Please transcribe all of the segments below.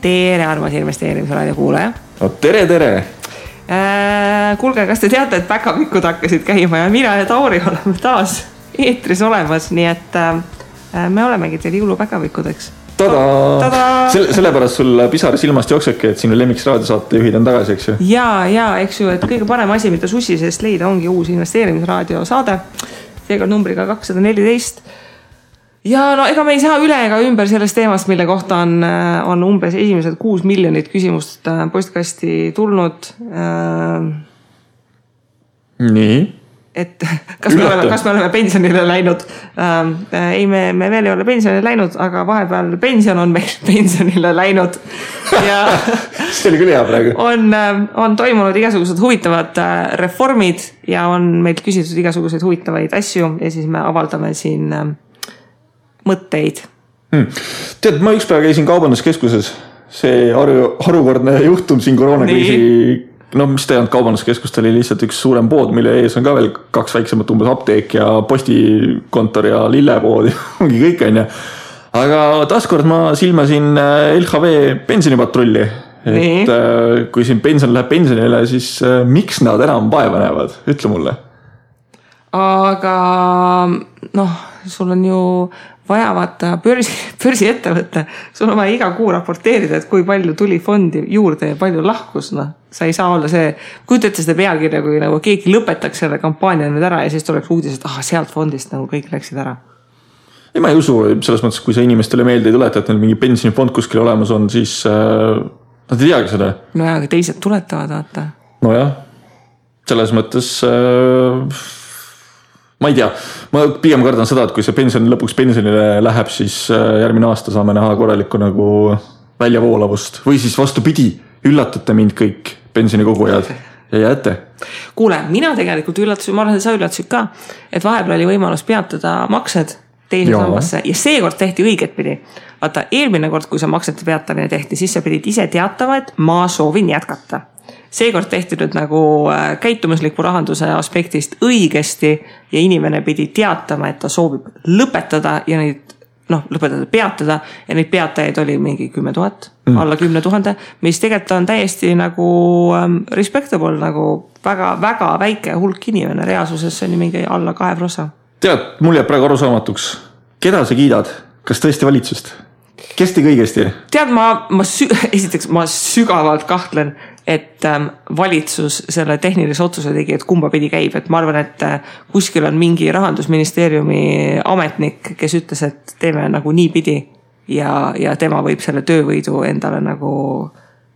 tere, armas investeerimisraadio kuulaja. no tere, tere. Äh, kuulge, kas te teate, et päkapikud hakkasid käima ja mina ja Tauri oleme taas eetris olemas, nii et äh, me olemegi teil jõulupäkapikkudeks. tadaa! selle, sellepärast sul pisar silmast jooksebki, et sinu lemmiks raadiosaate juhid on tagasi, eks ju? ja, ja eks ju, et kõige parem asi, mida Sussi seest leida, ongi uus investeerimisraadio saade. seekord numbriga kakssada neliteist ja no ega me ei saa üle ega ümber sellest teemast, mille kohta on, äh, on umbes esimesed kuus miljonit küsimust äh, postkasti tulnud. Äh, nii. et kas me oleme, kas me oleme pensionile läinud? ei, me, me veel ei ole pensionile läinud, aga vahepeal pension on meil pensionile läinud ja see oli küll hea praegu. on, on toimunud igasugused huvitavad reformid ja on meilt küsitud igasuguseid huvitavaid asju ja siis me avaldame siin mõtteid hmm.? tead, ma ükspäev käisin kaubanduskeskuses, see haru, harukordne juhtum siin koroonakriisi no mis ta ei olnud kaubanduskeskus, ta oli lihtsalt üks suurem pood, mille ees on ka veel kaks väiksemat, umbes apteek ja postikontor ja lillepood ja ongi kõik, onju. aga taaskord ma silmasin äh, LHV pensionipatrulli. et Nii. Äh, kui siin pension läheb pensionile, siis äh, miks nad enam vaeva näevad, ütle mulle. aga noh, sul on ju vaja vaata börsi, börsiettevõte, sul on vaja iga kuu raporteerida, et kui palju tuli fondi juurde ja palju lahkus, noh. sa ei saa olla see, kujuta ette seda pealkirja, kui nagu keegi lõpetaks selle kampaania nüüd ära ja siis tuleks uudis, et ah, sealt fondist nagu kõik läksid ära ei, ma ei usu, selles mõttes, kui sa inimestele meelde ei tuleta, et neil mingi pensionifond kuskil olemas on, siis äh, nad ei teagi seda. no jaa, aga teised tuletavad, vaata. nojah, selles mõttes äh, ma ei tea, ma pigem kardan seda, et kui see pension lõpuks pensionile läheb, siis äh, järgmine aasta saame näha korralikku nagu väljavoolavust või siis vastupidi, üllatate mind kõik pensionikogujad ja jääte. kuule, mina tegelikult üllatasin, ma arvan, et sa üllatasid ka, et vahepeal oli võimalus peatada maksed teise sambasse ja seekord tehti õigetpidi. vaata, eelmine kord, kui see maksete peatamine tehti, siis sa pidid ise teatama, et ma soovin jätkata seekord tehti nüüd nagu äh, käitumusliku rahanduse aspektist õigesti ja inimene pidi teatama, et ta soovib lõpetada ja neid noh, lõpetada, peatada ja neid peatajaid oli mingi kümme tuhat mm., alla kümne tuhande, mis tegelikult on täiesti nagu um, respectable nagu väga-väga väike hulk inimene, reaalsuses see on ju mingi alla kahe prossa. tead, mul jääb praegu arusaamatuks, keda sa kiidad, kas tõesti valitsust? kes tegi õigesti? tead, ma, ma esiteks ma sügavalt kahtlen, et ähm, valitsus selle tehnilise otsuse tegi, et kumba pidi käib, et ma arvan, et äh, kuskil on mingi rahandusministeeriumi ametnik, kes ütles, et teeme nagu niipidi. ja, ja tema võib selle töövõidu endale nagu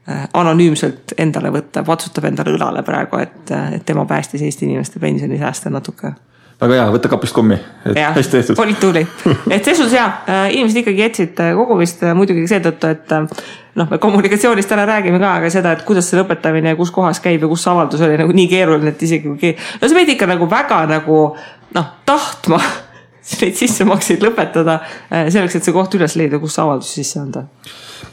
äh, anonüümselt endale võtta, patsutab endale õlale praegu, et, äh, et tema päästis Eesti inimeste pensionisääste natuke väga hea, võta kapist kommi, et ja, hästi tehtud. olid tubli, et selles suhtes hea, inimesed ikkagi jätsid kogumist muidugi seetõttu, et noh, me kommunikatsioonist täna räägime ka, aga seda, et kuidas see lõpetamine ja kus kohas käib ja kus see avaldus oli nagu nii keeruline, et isegi kui no sa pead ikka nagu väga nagu noh, tahtma neid sissemakseid lõpetada selleks, et see koht üles leida, kus see avaldus sisse anda.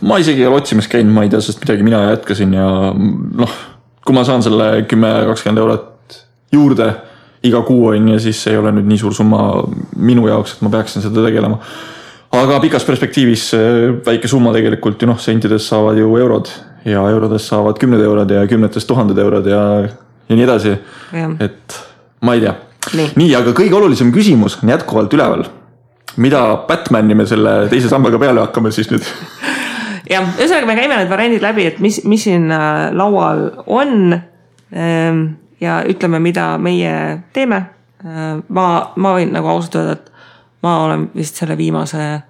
ma isegi ei ole otsimas käinud, ma ei tea sellest midagi, mina jätkasin ja noh, kui ma saan selle kümme, kakskümmend eurot juurde iga kuu on ju, siis ei ole nüüd nii suur summa minu jaoks, et ma peaksin seda tegelema aga pikas perspektiivis väike summa tegelikult ju noh, sentidest saavad ju eurod ja eurodest saavad kümned eurod ja kümnetest tuhanded eurod ja, ja nii edasi. et ma ei tea. nii, nii, aga kõige olulisem küsimus on jätkuvalt üleval. mida Batman'i me selle teise sambaga peale hakkame siis nüüd? jah, ühesõnaga me käime need variandid läbi, et mis, mis siin äh, laual on. Ehm, ja ütleme, mida meie teeme. Äh, ma, ma võin nagu ausalt öelda, et ma olen vist selle viimase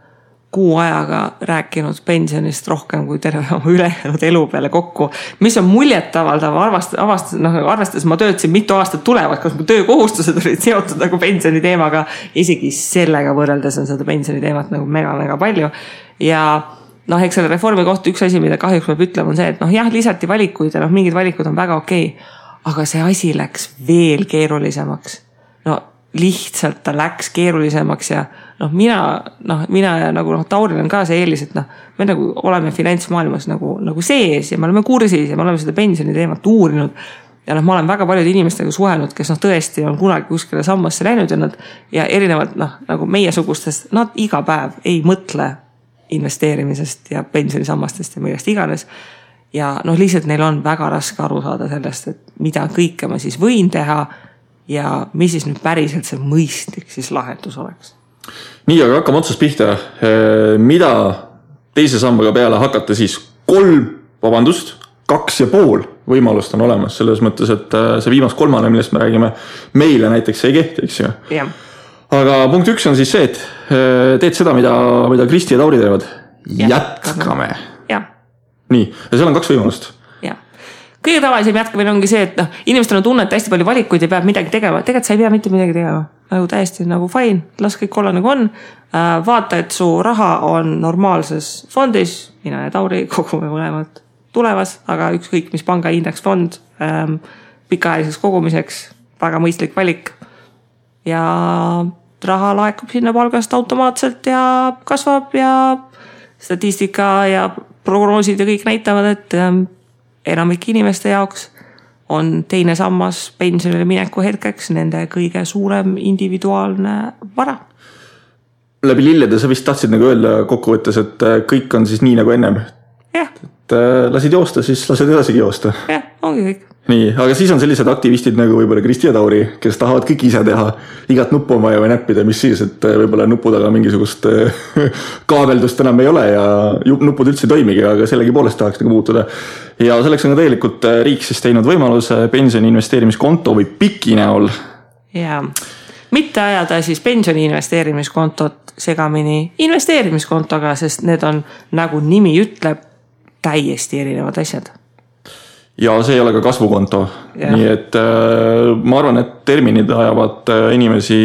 kuu ajaga rääkinud pensionist rohkem kui terve oma ülejäänud elu peale kokku. mis on muljetavaldav, arvestades, avastades, noh arvestades ma töötasin mitu aastat tulevat, kas mu töökohustused olid seotud nagu pensioni teemaga. isegi sellega võrreldes on seda pensioni teemat nagu mega-mega palju. ja noh, eks selle reformi kohta üks asi, mida kahjuks peab ütlema, on see, et noh, jah, lisati valikuid ja noh, mingid valikud on väga okei okay,. Aga see asi läks veel keerulisemaks. no lihtsalt ta läks keerulisemaks ja noh, mina noh, mina ja nagu noh, Tauril on ka see eelis, et noh, me nagu oleme finantsmaailmas nagu, nagu sees ja me oleme kursis ja me oleme seda pensioni teemat uurinud. ja noh, ma olen väga paljude inimestega suhelnud, kes noh, tõesti on kunagi kuskile sambasse läinud ja nad ja erinevalt noh, nagu meiesugustest, nad iga päev ei mõtle investeerimisest ja pensionisammastest ja millest iganes. Ja noh, lihtsalt neil on väga raske aru saada sellest, et mida kõike ma siis võin teha ja mis siis nüüd päriselt see mõistlik siis lahendus oleks. nii, aga hakkame otsast pihta. mida teise sambaga peale hakata siis? kolm, vabandust, kaks ja pool võimalust on olemas selles mõttes, et äh, see viimast kolmane, millest me räägime, meile näiteks ei kehti, eks ju. aga punkt üks on siis see, et äh, teed seda, mida, mida Kristi ja Tauri teevad. jätkame. Nii, ja seal on kaks võimalust kõige tavalisem jätkamine ongi see, et noh, inimestel on tunne, et hästi palju valikuid ja peab midagi tegema, tegelikult sa ei pea mitte midagi tegema. nagu täiesti nagu fine, las kõik olla nagu on. Äh, vaata, et su raha on normaalses fondis, mina ja Tauri kogume mõlemad tulevas, aga ükskõik mis panga indeksfond ähm, pikaajaliseks kogumiseks, väga mõistlik valik. ja raha laekub sinna palgast automaatselt ja kasvab ja statistika ja prognoosid ja kõik näitavad, et ähm, enamike inimeste jaoks on teine sammas pensionile mineku hetkeks nende kõige suurem individuaalne vara. läbi lillede sa vist tahtsid nagu öelda kokkuvõttes, et äh, kõik on siis nii nagu ennem. äh, lasid joosta, siis lased edasigi joosta. jah, ongi kõik nii, aga siis on sellised aktivistid nagu võib-olla Kristi ja Tauri, kes tahavad kõik ise teha. igat nuppu on vaja või näppida, mis siis, et äh, võib-olla nupu taga mingisugust äh, kaabeldust enam ei ole ja nupud üldse ei toimigi, aga sellegipoolest tahaks nagu muutuda. ja selleks on ka tegelikult äh, riik siis teinud võimaluse pensioni investeerimiskonto või PIK-i näol. jaa, mitte ajada siis pensioni investeerimiskontot segamini investeerimiskontoga, sest need on, nagu nimi ütleb, täiesti erinevad asjad ja see ei ole ka kasvukonto, nii et äh, ma arvan, et terminid ajavad äh, inimesi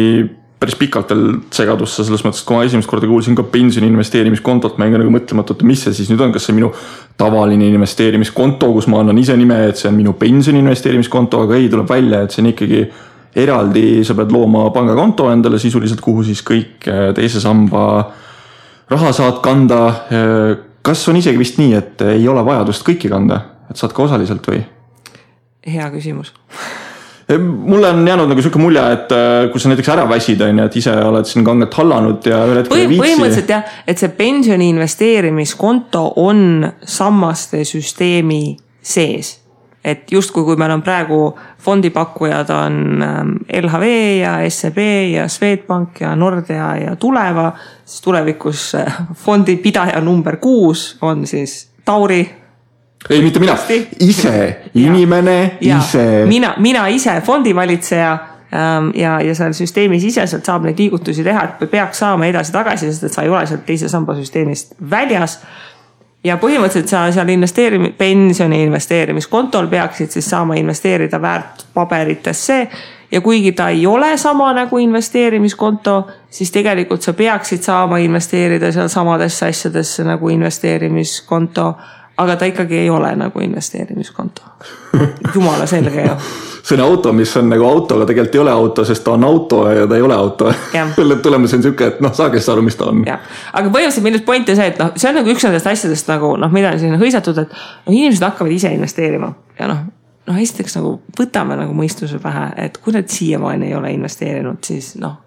päris pikalt veel segadusse, selles mõttes, et kui ma esimest korda kuulsin ka pensioni investeerimiskontot, ma jäin ka nagu mõtlema, et oota, mis see siis nüüd on, kas see minu tavaline investeerimiskonto, kus ma annan ise nime, et see on minu pensioni investeerimiskonto, aga ei, tuleb välja, et see on ikkagi eraldi, sa pead looma pangakonto endale sisuliselt, kuhu siis kõik äh, teise samba raha saad kanda. Kas on isegi vist nii, et ei ole vajadust kõiki kanda? et saad ka osaliselt või? hea küsimus mulle on jäänud nagu sihuke mulje, et äh, kui sa näiteks ära väsid, on ju, et ise oled siin kangelt hallanud ja ühel hetkel ei viitsi. põhimõtteliselt jah, et see pensioni investeerimiskonto on sammaste süsteemi sees. Et justkui, kui meil on praegu fondipakkujad on ähm, LHV ja SEB ja Swedbank ja Nordea ja Tuleva, siis tulevikus äh, fondipidaja number kuus on siis Tauri ei, mitte mina, ise, inimene ise. mina, mina ise fondivalitseja ähm, ja, ja seal süsteemi siseselt saab neid liigutusi teha, et peaks saama edasi-tagasi, sest et sa ei ole sealt teise samba süsteemist väljas. Ja põhimõtteliselt sa seal investeerimi-, pensioni investeerimiskontol peaksid siis saama investeerida väärtpaberitesse. Ja kuigi ta ei ole sama nagu investeerimiskonto, siis tegelikult sa peaksid saama investeerida seal samadesse asjadesse nagu investeerimiskonto aga ta ikkagi ei ole nagu investeerimiskonto. jumala selge ju. see on auto, mis on nagu auto, aga tegelikult ei ole auto, sest ta on auto ja ta ei ole auto. selle tulemus on sihuke, et noh, saage siis aru, mis ta on. aga põhimõtteliselt millest point on see, et noh, see on nagu üks nendest asjadest nagu noh, mida on siin hõisatud, et noh, inimesed hakkavad ise investeerima ja noh noh, esiteks nagu võtame nagu mõistuse pähe, et kui nad siiamaani ei ole investeerinud, siis noh,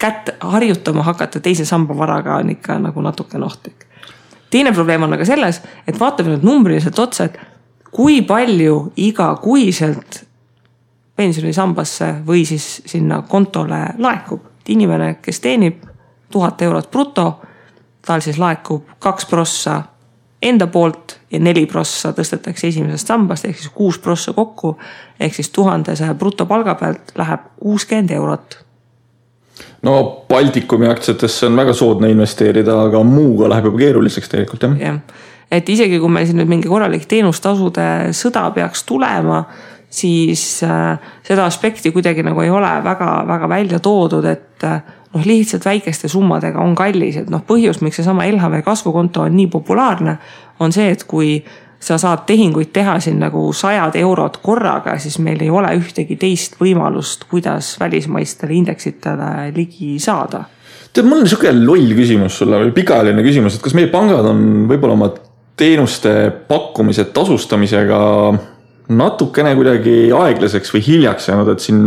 kätt harjutama hakata teise samba varaga on ikka nagu natukene ohtlik teine probleem on aga selles, et vaatame nüüd numbriliselt otsa, et kui palju igakuiselt pensionisambasse või siis sinna kontole laekub. inimene, kes teenib tuhat eurot bruto, tal siis laekub kaks prossa enda poolt ja neli prossa tõstetakse esimesest sambast ehk siis kuus prossa kokku. ehk siis tuhandesaja brutopalga pealt läheb kuuskümmend eurot no Baltikumi aktsiatesse on väga soodne investeerida, aga muuga läheb juba keeruliseks tegelikult jah. jah, et isegi kui meil siin nüüd mingi korralik teenustasude sõda peaks tulema, siis äh, seda aspekti kuidagi nagu ei ole väga-väga välja toodud, et äh, noh, lihtsalt väikeste summadega on kallis, et noh, põhjus, miks seesama LHV kasvukonto on nii populaarne, on see, et kui sa saad tehinguid teha siin nagu sajad eurod korraga, siis meil ei ole ühtegi teist võimalust, kuidas välismaistele indeksitele ligi saada. tead, mul on sihuke loll küsimus sulle või pikaajaline küsimus, et kas meie pangad on võib-olla oma teenuste pakkumise tasustamisega natukene kuidagi aeglaseks või hiljaks jäänud, et siin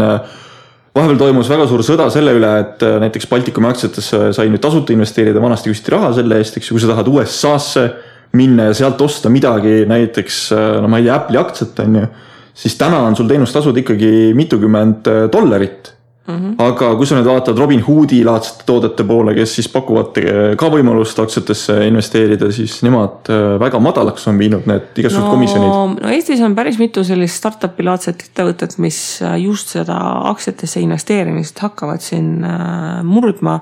vahepeal toimus väga suur sõda selle üle, et äh, näiteks Baltikumi aktsiatesse sai nüüd tasuta investeerida, vanasti küsiti raha selle eest, eks ju, kui sa tahad USA-sse minna ja sealt osta midagi, näiteks äh, no ma ei tea, Apple'i aktsiat on ju, siis täna on sul teenustasud ikkagi mitukümmend äh, dollarit Mm -hmm. aga kui sa nüüd vaatad Robinhoodi laadsete toodete poole, kes siis pakuvad ka võimalust aktsiatesse investeerida, siis nemad äh, väga madalaks on viinud need igasugused no, komisjonid. no Eestis on päris mitu sellist startup'i laadset ettevõtet, mis äh, just seda aktsiatesse investeerimist hakkavad siin äh, murdma.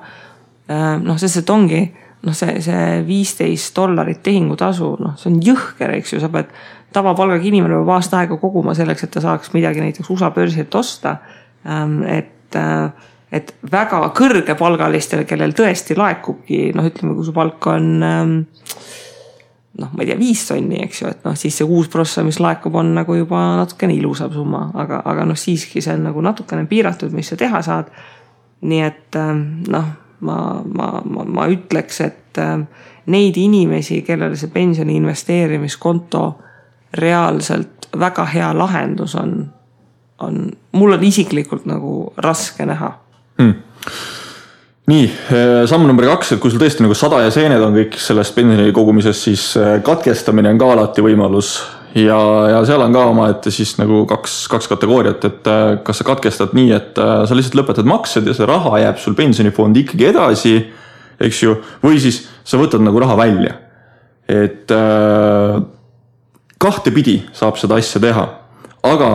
noh, sest et ongi noh, see, see viisteist dollarit tehingutasu, noh, see on jõhker, eks ju, sa pead tavapalgaga inimene peab aasta aega koguma selleks, et ta saaks midagi näiteks USA börsilt osta. Ähm, et äh, et väga kõrgepalgalistele, kellel tõesti laekubki noh, ütleme, kui su palk on ähm, noh, ma ei tea, viis tonni, eks ju, et noh, siis see kuus prossa, mis laekub, on nagu juba natukene ilusam summa, aga, aga noh, siiski see on nagu natukene piiratud, mis sa teha saad. nii et ähm, noh, ma, ma, ma, ma ütleks, et ähm, neid inimesi, kellele see pensioni investeerimiskonto reaalselt väga hea lahendus on on, mul on isiklikult nagu raske näha hmm nii, eh, samm number kaks, et kui sul tõesti nagu sada ja seened on kõik sellest pensioni kogumisest, siis eh, katkestamine on ka alati võimalus. Ja, ja seal on ka omaette siis nagu kaks, kaks kategooriat, et eh, kas sa katkestad nii, et sa lihtsalt lõpetad maksed ja see raha jääb sul pensionifondi ikkagi edasi, eks ju, või siis sa võtad nagu raha välja. et kahtepidi saab seda asja teha, aga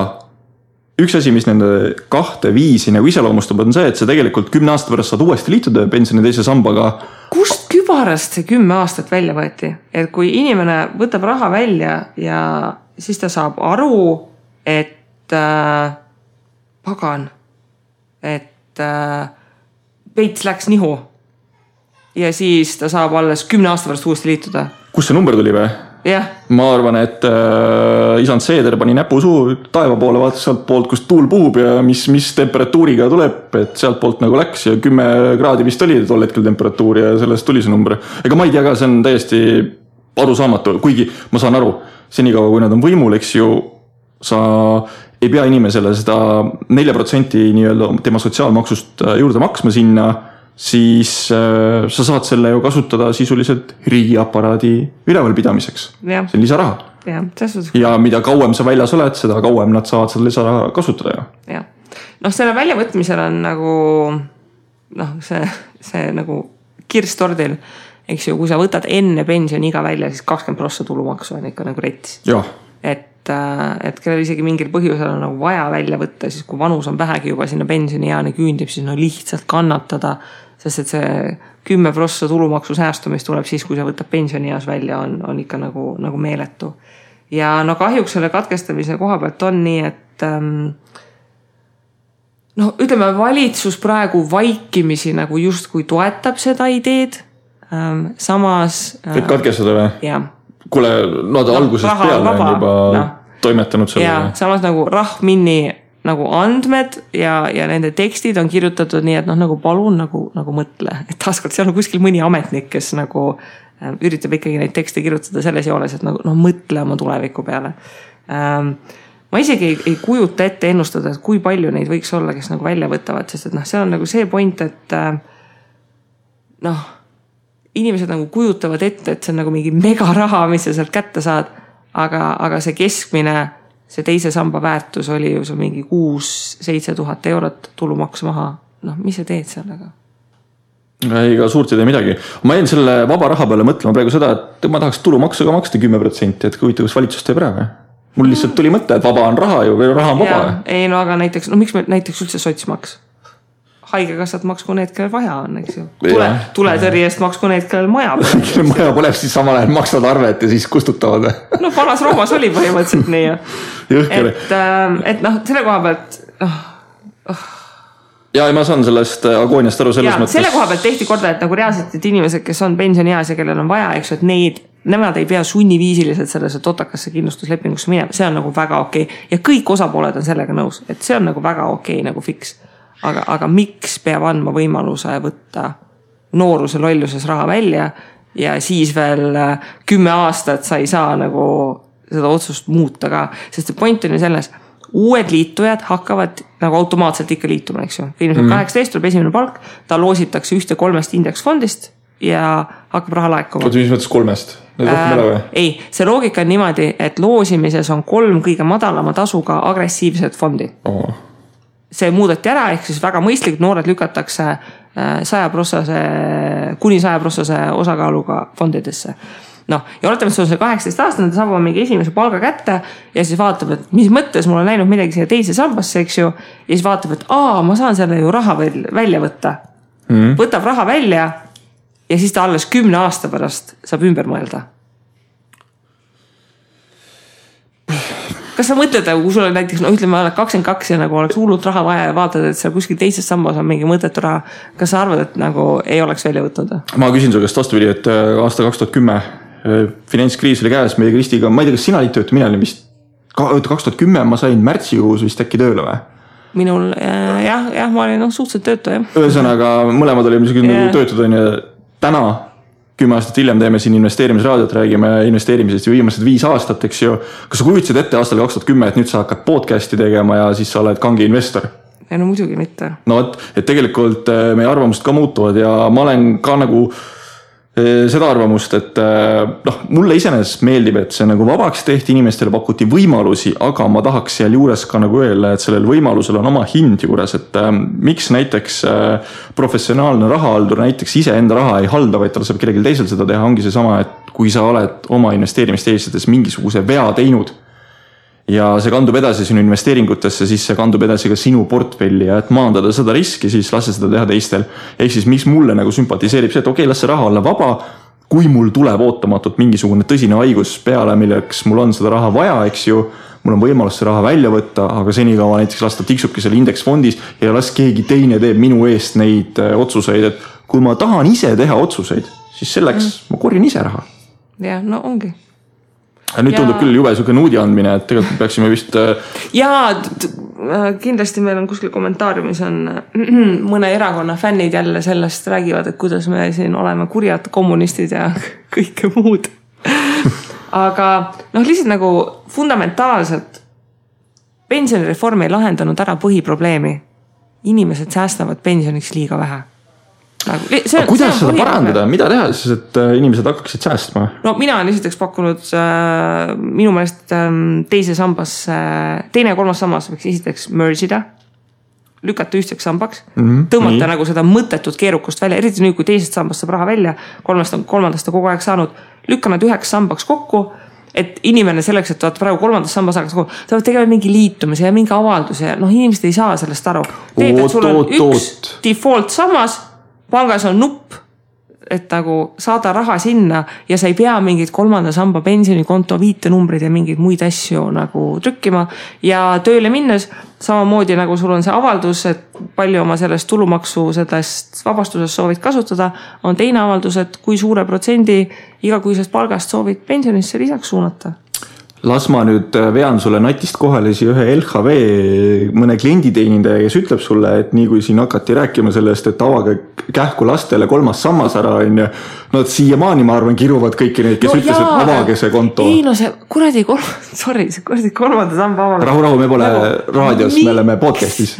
üks asi, mis nende kahte viisi nagu iseloomustab, on see, et sa tegelikult kümne aasta pärast saad uuesti liituda pensioni teise sambaga. kust kübarast see kümme aastat välja võeti, et kui inimene võtab raha välja ja siis ta saab aru, et äh, pagan, et äh, veits läks nihu. ja siis ta saab alles kümne aasta pärast uuesti liituda. kust see number tuli või? Ma arvan, et äh, isand Seeder pani näpu suhu taeva poole, vaatas sealtpoolt, kust tuul puhub ja mis, mis temperatuuriga tuleb, et sealtpoolt nagu läks ja kümme kraadi vist oli tol hetkel temperatuur ja sellest tuli see number. ega ma ei tea ka, see on täiesti arusaamatu, kuigi ma saan aru, senikaua kui nad on võimul, eks ju, sa ei pea inimesele seda nelja protsenti nii-öelda tema sotsiaalmaksust äh, juurde maksma sinna siis äh, sa saad selle ju kasutada sisuliselt riigiaparaadi ülevalpidamiseks. see on lisaraha. ja mida kauem sa väljas oled, seda kauem nad saavad seda lisaraha kasutada ju. jah, noh, selle väljavõtmisel on nagu noh, see, see nagu kirss tordil, eks ju, kui sa võtad enne pensioniiga välja, siis kakskümmend prossa tulumaksu on ikka nagu rets. et äh, et kellel isegi mingil põhjusel on nagu vaja välja võtta, siis kui vanus on vähegi juba sinna pensionieani küündib, siis no lihtsalt kannatada sest et see kümme prossa tulumaksusäästu, mis tuleb siis, kui sa võtad pensionieas välja, on, on ikka nagu, nagu meeletu. ja no kahjuks selle katkestamise koha pealt on nii, et ähm, noh, ütleme valitsus praegu vaikimisi nagu justkui toetab seda ideed ähm,. samas äh,. et katkestada või? kuule, no ta no, algusest peale on juba no. toimetanud selle. samas nagu Rahmini nagu andmed ja, ja nende tekstid on kirjutatud nii, et noh, nagu palun nagu, nagu mõtle, et taaskord seal on kuskil mõni ametnik, kes nagu äh, üritab ikkagi neid tekste kirjutada selles joones, et nagu noh, mõtle oma tuleviku peale ähm, ma isegi ei, ei kujuta ette ennustada, et kui palju neid võiks olla, kes nagu välja võtavad, sest et noh, seal on nagu see point, et äh, noh, inimesed nagu kujutavad ette, et see on nagu mingi megaraha, mis sa sealt kätte saad. aga, aga see keskmine see teise samba väärtus oli ju seal mingi kuus-seitse tuhat eurot tulumaks maha. noh, mis sa teed sellega? ega suurt ei tee midagi. ma jäin selle vaba raha peale mõtlema praegu seda, et ma tahaks tulumaksu ka maksta kümme protsenti, et huvitav, kas valitsus teeb ära või? mul lihtsalt tuli mõte, et vaba on raha ju, või raha on vaba. ei no aga näiteks, no miks meil näiteks üldse sotsmaks? Haigekassat maksku need, kellel vaja on, eks ju. tule, tuletõrje eest maksku need, kellel maja põleb kellel maja põleb, siis samal ajal maksavad arvet ja siis kustutavad. noh, vanas Roomas oli põhimõtteliselt nii ju. et, ähm, et noh, selle koha pealt, noh oh ja ei, ma saan sellest äh, agooniast aru selles ja, mõttes. selle koha pealt tehti korda, et nagu reaalselt, et inimesed, kes on pensionieas ja kellel on vaja, eks ju, et neid, nemad ei pea sunniviisiliselt sellesse totakasse kindlustuslepingusse minema, see on nagu väga okei okay. ja kõik osapooled on sellega nõus, et see on nagu väga okei okay, nagu fix aga, aga miks peab andma võimaluse võtta nooruse lolluses raha välja ja siis veel äh, kümme aastat sa ei saa nagu seda otsust muuta ka, sest see point on ju selles, uued liitujad hakkavad nagu automaatselt ikka liituma, eks ju. kui inimesel kaheksateist tuleb esimene palk, ta loositakse ühte kolmest indeksfondist ja hakkab raha laekuma. oota, mis mõttes kolmest? Neid rohkem ei ole või? ei, see loogika on niimoodi, et loosimises on kolm kõige madalama tasuga agressiivset fondi oh. See muudeti ära, ehk siis väga mõistlik, noored lükatakse saja prossase, kuni saja prossase osakaaluga fondidesse noh, ja oletame, et sul on see kaheksateist aastane, ta saab oma mingi esimese palga kätte ja siis vaatab, et mis mõttes mul on läinud midagi siia teise sambasse, eks ju. ja siis vaatab, et aa, ma saan selle ju raha veel välja võtta mm. -hmm. võtab raha välja ja siis ta alles kümne aasta pärast saab ümber mõelda. Kas sa mõtled kui sul on näiteks no ütleme, oled kakskümmend kaks ja nagu oleks hullult raha vaja ja vaatad, et seal kuskil teises sambas on mingi mõttetu raha. kas sa arvad, et nagu ei oleks välja võtnud? ma küsin su käest vastupidi, et äh, aasta kaks tuhat kümme äh, finantskriis oli käes meie Kristiga, ma ei tea, kas sina töötu, mina olin vist, oota kaks tuhat kümme ma sain märtsikuus vist äkki tööle või? minul äh, jah, jah, ma olin noh, suhteliselt töötu jah. ühesõnaga mõlemad olime siuksed nagu töötud on ju, täna kümme aastat hiljem teeme siin investeerimisraadiot, räägime investeerimisest ju viimased viis aastat, eks ju. kas sa kujutasid ette aastal kaks tuhat kümme, et nüüd sa hakkad podcast'i tegema ja siis sa oled kange investor? ei no muidugi mitte. no vot, et tegelikult äh, meie arvamused ka muutuvad ja ma olen ka nagu Eh, seda arvamust, et eh, noh, mulle iseenesest meeldib, et see nagu vabaks tehti, inimestele pakuti võimalusi, aga ma tahaks sealjuures ka nagu öelda, et sellel võimalusel on oma hind juures, et äh, miks näiteks äh, professionaalne rahahaldur näiteks iseenda raha ei halda, vaid tal saab kellelgi teisel seda teha, ongi seesama, et kui sa oled oma investeerimist eestades mingisuguse vea teinud ja see kandub edasi sinu investeeringutesse, siis see kandub edasi ka sinu portfelli ja et maandada seda riski, siis lase seda teha teistel. ehk siis, mis mulle nagu sümpatiseerib see, et okei okay,, las see raha olla vaba. kui mul tuleb ootamatult mingisugune tõsine haigus peale, milleks mul on seda raha vaja, eks ju mul on võimalus see raha välja võtta, aga senikaua näiteks las ta tiksubki seal indeksfondis ja las keegi teine teeb minu eest neid äh, otsuseid, et kui ma tahan ise teha otsuseid, siis selleks mm. ma korjan ise raha. jah, no ongi aga nüüd ja... tundub küll jube sihuke nuudi andmine, et tegelikult peaksime vist. Äh, jaa, äh, kindlasti meil on kuskil kommentaariumis on mõne erakonna fännid jälle sellest räägivad, et kuidas me siin oleme kurjad kommunistid ja kõike muud. aga noh, lihtsalt nagu fundamentaalselt pensionireform ei lahendanud ära põhiprobleemi. inimesed säästavad pensioniks liiga vähe nagu. kuidas seda parandada, mida teha siis, et äh, inimesed hakkaksid säästma? no mina olen esiteks pakkunud äh, minu meelest äh, teise sambasse äh,, teine ja kolmas sammas võiks esiteks merge ida lükata ühtseks sambaks mm, -hmm, tõmmata nii. nagu seda mõttetut keerukust välja, eriti nüüd, kui teisest sambast saab raha välja, kolmest on, kolmandast on kogu aeg saanud. lükka nad üheks sambaks kokku, et inimene selleks, et vaata praegu kolmandas sambas hakkas kokku, sa pead tegema mingi liitumise ja mingi avalduse ja noh, inimesed ei saa sellest aru. teed, et sul on oot, üks oot. default sammas pangas on nupp, et nagu saada raha sinna ja sa ei pea mingeid kolmanda samba pensionikonto viitenumbreid ja mingeid muid asju nagu trükkima. ja tööle minnes samamoodi nagu sul on see avaldus, et palju oma sellest tulumaksu sellest vabastusest soovid kasutada, on teine avaldus, et kui suure protsendi igakuisest palgast soovid pensionisse lisaks suunata las ma nüüd äh, vean sulle natist kohale siia ühe LHV mõne klienditeenindaja, kes ütleb sulle, et nii kui siin hakati rääkima sellest, et avage kähku lastele kolmas sammas ära, onju. Nad siiamaani, ma arvan, kiruvad kõiki neid, kes no, ütlesid, et avage see konto. ei no see kuradi kolm-, sorry, see kuradi kolmanda samba avamine. rahu, rahu, me pole nagu, raadios, me oleme podcast'is.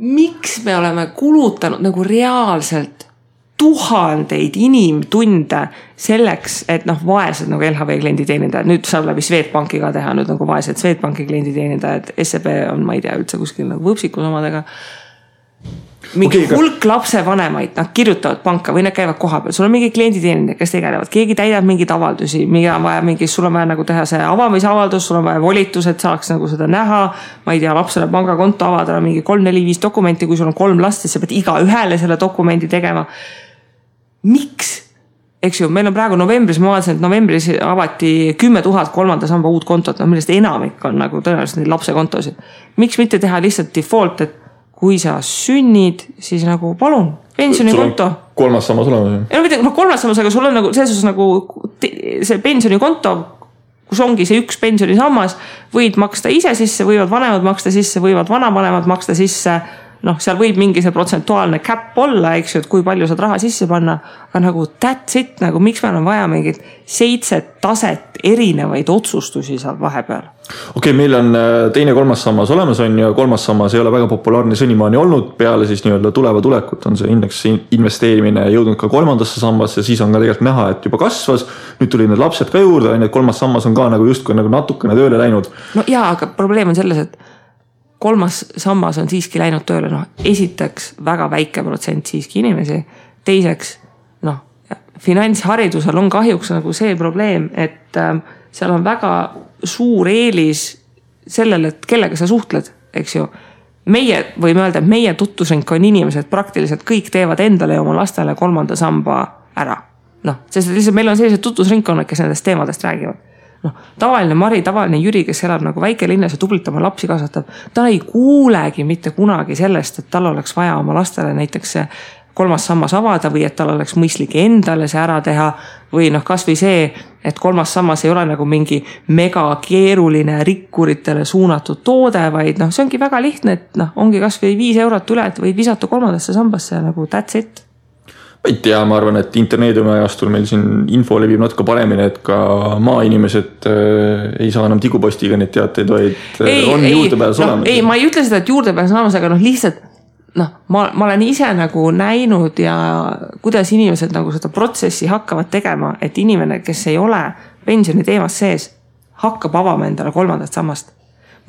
miks me oleme kulutanud nagu reaalselt tuhandeid inimtunde selleks, et noh, vaesed nagu LHV klienditeenindajad, nüüd saab läbi Swedbanki ka teha nüüd nagu vaesed Swedbanki klienditeenindajad, SEB on, ma ei tea üldse kuskil nagu võpsikus omadega. Mingi okay, hulk lapsevanemaid, nad kirjutavad panka või nad käivad kohapeal, sul on mingi klienditeenindajad, kes tegelevad, keegi täidab mingeid avaldusi, mida on vaja mingi, sul on vaja nagu teha see avamisavaldus, sul on vaja volitus, et saaks nagu seda näha. ma ei tea, lapsele pangakonto avada, mingi kolm-neli-viis dokumenti, kui sul on kolm last, siis sa pead igaühele selle dokumendi tegema miks? eks ju, meil on praegu novembris, ma vaatasin, et novembris avati kümme tuhat kolmanda samba uut kontot, no millest enamik on nagu tõenäoliselt neid lapse kontosid. miks mitte teha lihtsalt default, et kui sa sünnid, siis nagu palun, pensionikonto. kolmas sammas olemas. ei no mitte, noh kolmas sammas, aga sul on nagu selles suhtes nagu see pensionikonto kus ongi see üks pensionisammas, võid maksta ise sisse, võivad vanemad maksta sisse, võivad vanavanemad maksta sisse noh, seal võib mingi see protsentuaalne cap olla, eks ju, et kui palju saad raha sisse panna. aga nagu that's it, nagu miks meil on vaja mingit seitset taset erinevaid otsustusi seal vahepeal. okei okay,, meil on äh, teine-kolmas sammas olemas, on ju, kolmas sammas ei ole väga populaarne senimaani olnud, peale siis nii-öelda tuleva tulekut on see indeks investeerimine jõudnud ka kolmandasse sambasse, siis on ka tegelikult näha, et juba kasvas. nüüd tuli need lapsed ka juurde, on ju, et kolmas sammas on ka nagu justkui nagu natukene tööle läinud. no jaa, aga probleem on selles, et kolmas sammas on siiski läinud tööle, noh, esiteks väga väike protsent siiski inimesi. teiseks, noh, finantsharidusel on kahjuks nagu see probleem, et äh, seal on väga suur eelis sellele, et kellega sa suhtled, eks ju. meie võime öelda, et meie tutvusring on inimesed, praktiliselt kõik teevad endale ja oma lastele kolmanda samba ära. noh, sest lihtsalt meil on sellised tutvusringkonnad, kes nendest teemadest räägivad noh, tavaline Mari, tavaline Jüri, kes elab nagu väikelinnas ja tublilt oma lapsi kasvatab, ta ei kuulegi mitte kunagi sellest, et tal oleks vaja oma lastele näiteks see kolmas sammas avada või et tal oleks mõistlik endale see ära teha. või noh, kasvõi see, et kolmas sammas ei ole nagu mingi megakeeruline rikkuritele suunatud toode, vaid noh, see ongi väga lihtne, et noh, ongi kasvõi viis eurot üle, et võid visata kolmandasse sambasse nagu that's it ma ei tea, ma arvan, et interneediumi ajastul meil siin info levib natuke paremini, et ka maainimesed äh, ei saa enam tigupostiga neid teateid, vaid äh, ei, on ei, juurdepääs no, olemas. ei, ma ei ütle seda, et juurdepääs on olemas, aga noh, lihtsalt noh, ma, ma olen ise nagu näinud ja kuidas inimesed nagu seda protsessi hakkavad tegema, et inimene, kes ei ole pensioni teemas sees, hakkab avama endale kolmandat sammast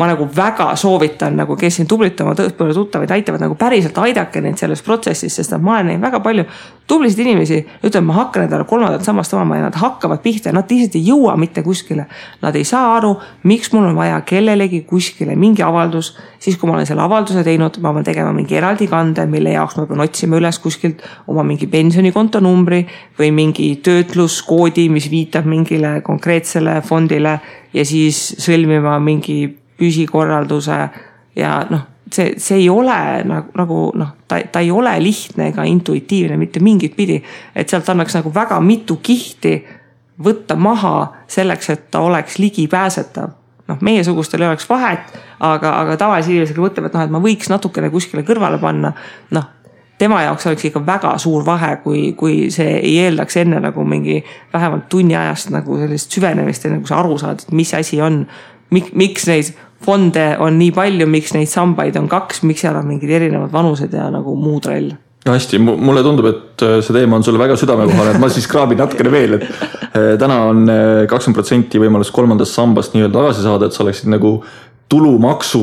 ma nagu väga soovitan nagu, kes siin tublilt oma tuttavaid aitavad, nagu päriselt aidake neid selles protsessis, sest ma olen näinud väga palju tublisid inimesi, ütlevad, ma hakkan endale kolmandat sammast omama ja nad hakkavad pihta nad lihtsalt ei jõua mitte kuskile. Nad ei saa aru, miks mul on vaja kellelegi kuskile mingi avaldus, siis kui ma olen selle avalduse teinud, ma pean tegema mingi eraldi kande, mille jaoks ma pean otsima üles kuskilt oma mingi pensionikonto numbri või mingi töötluskoodi, mis viitab mingile konkreetsele fondile ja siis sõlmima mingi püsikorralduse ja noh, see, see ei ole nagu, nagu noh, ta, ta ei ole lihtne ega intuitiivne mitte mingit pidi. et sealt annaks nagu väga mitu kihti võtta maha selleks, et ta oleks ligipääsetav. noh, meiesugustel ei oleks vahet, aga, aga tavalise inimesega mõtleb, et noh, et ma võiks natukene kuskile kõrvale panna. noh, tema jaoks oleks ikka väga suur vahe, kui, kui see ei eeldaks enne nagu mingi vähemalt tunni ajast nagu sellist süvenemist, enne kui sa aru saad, et mis asi on. miks neid fonde on nii palju, miks neid sambaid on kaks, miks seal on mingid erinevad vanused ja nagu muu trall no hästi, mulle tundub, et äh, see teema on sulle väga südamekohane, et ma siis kraabin natukene veel, et äh, täna on äh, kakskümmend protsenti võimalus kolmandast sambast nii-öelda tagasi saada, et sa oleksid nagu tulumaksu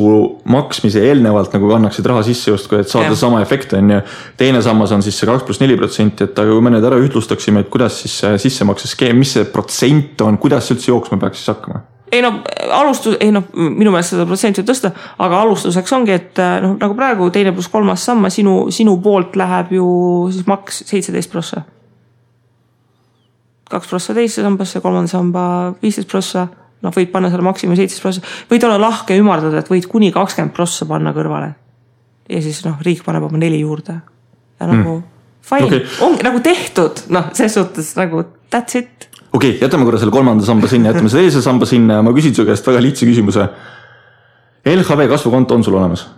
maksmise eelnevalt nagu kannaksid raha sisse justkui, et saada sama efekt, on ju. teine sammas on siis see kaks pluss neli protsenti, et aga kui me need ära ühtlustaksime, et kuidas siis see sissemakseskeem, mis see protsent on, kuidas see üldse jooksma peaks siis hakkama? Ei no alustus, ei noh, minu meelest seda protsenti võib tõsta, aga alustuseks ongi, et noh, nagu praegu teine pluss kolmas sammas sinu, sinu poolt läheb ju siis maks seitseteist prossa. kaks prossa teise sambasse, kolmanda samba viisteist prossa, noh, võid panna selle maksimumi seitseteist prossa, võid olla lahke ümardada, et võid kuni kakskümmend prossa panna kõrvale. ja siis noh, riik paneb oma neli juurde ja nagu mm. fine okay., ongi nagu tehtud, noh, ses suhtes nagu that's it okei okay,, jätame korra selle kolmanda samba sinna, jätame selle teise samba sinna ja ma küsin su käest väga lihtsa küsimuse. LHV kasvukonto on sul olemas?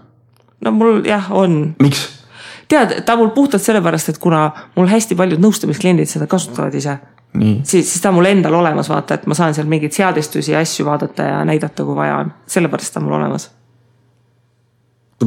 no mul jah, on. miks? tead, ta mul puhtalt sellepärast, et kuna mul hästi paljud nõustamiskliendid seda kasutavad ise. siis, siis ta on mul endal olemas, vaata, et ma saan seal mingeid seadistusi ja asju vaadata ja näidata, kui vaja on. sellepärast ta on mul olemas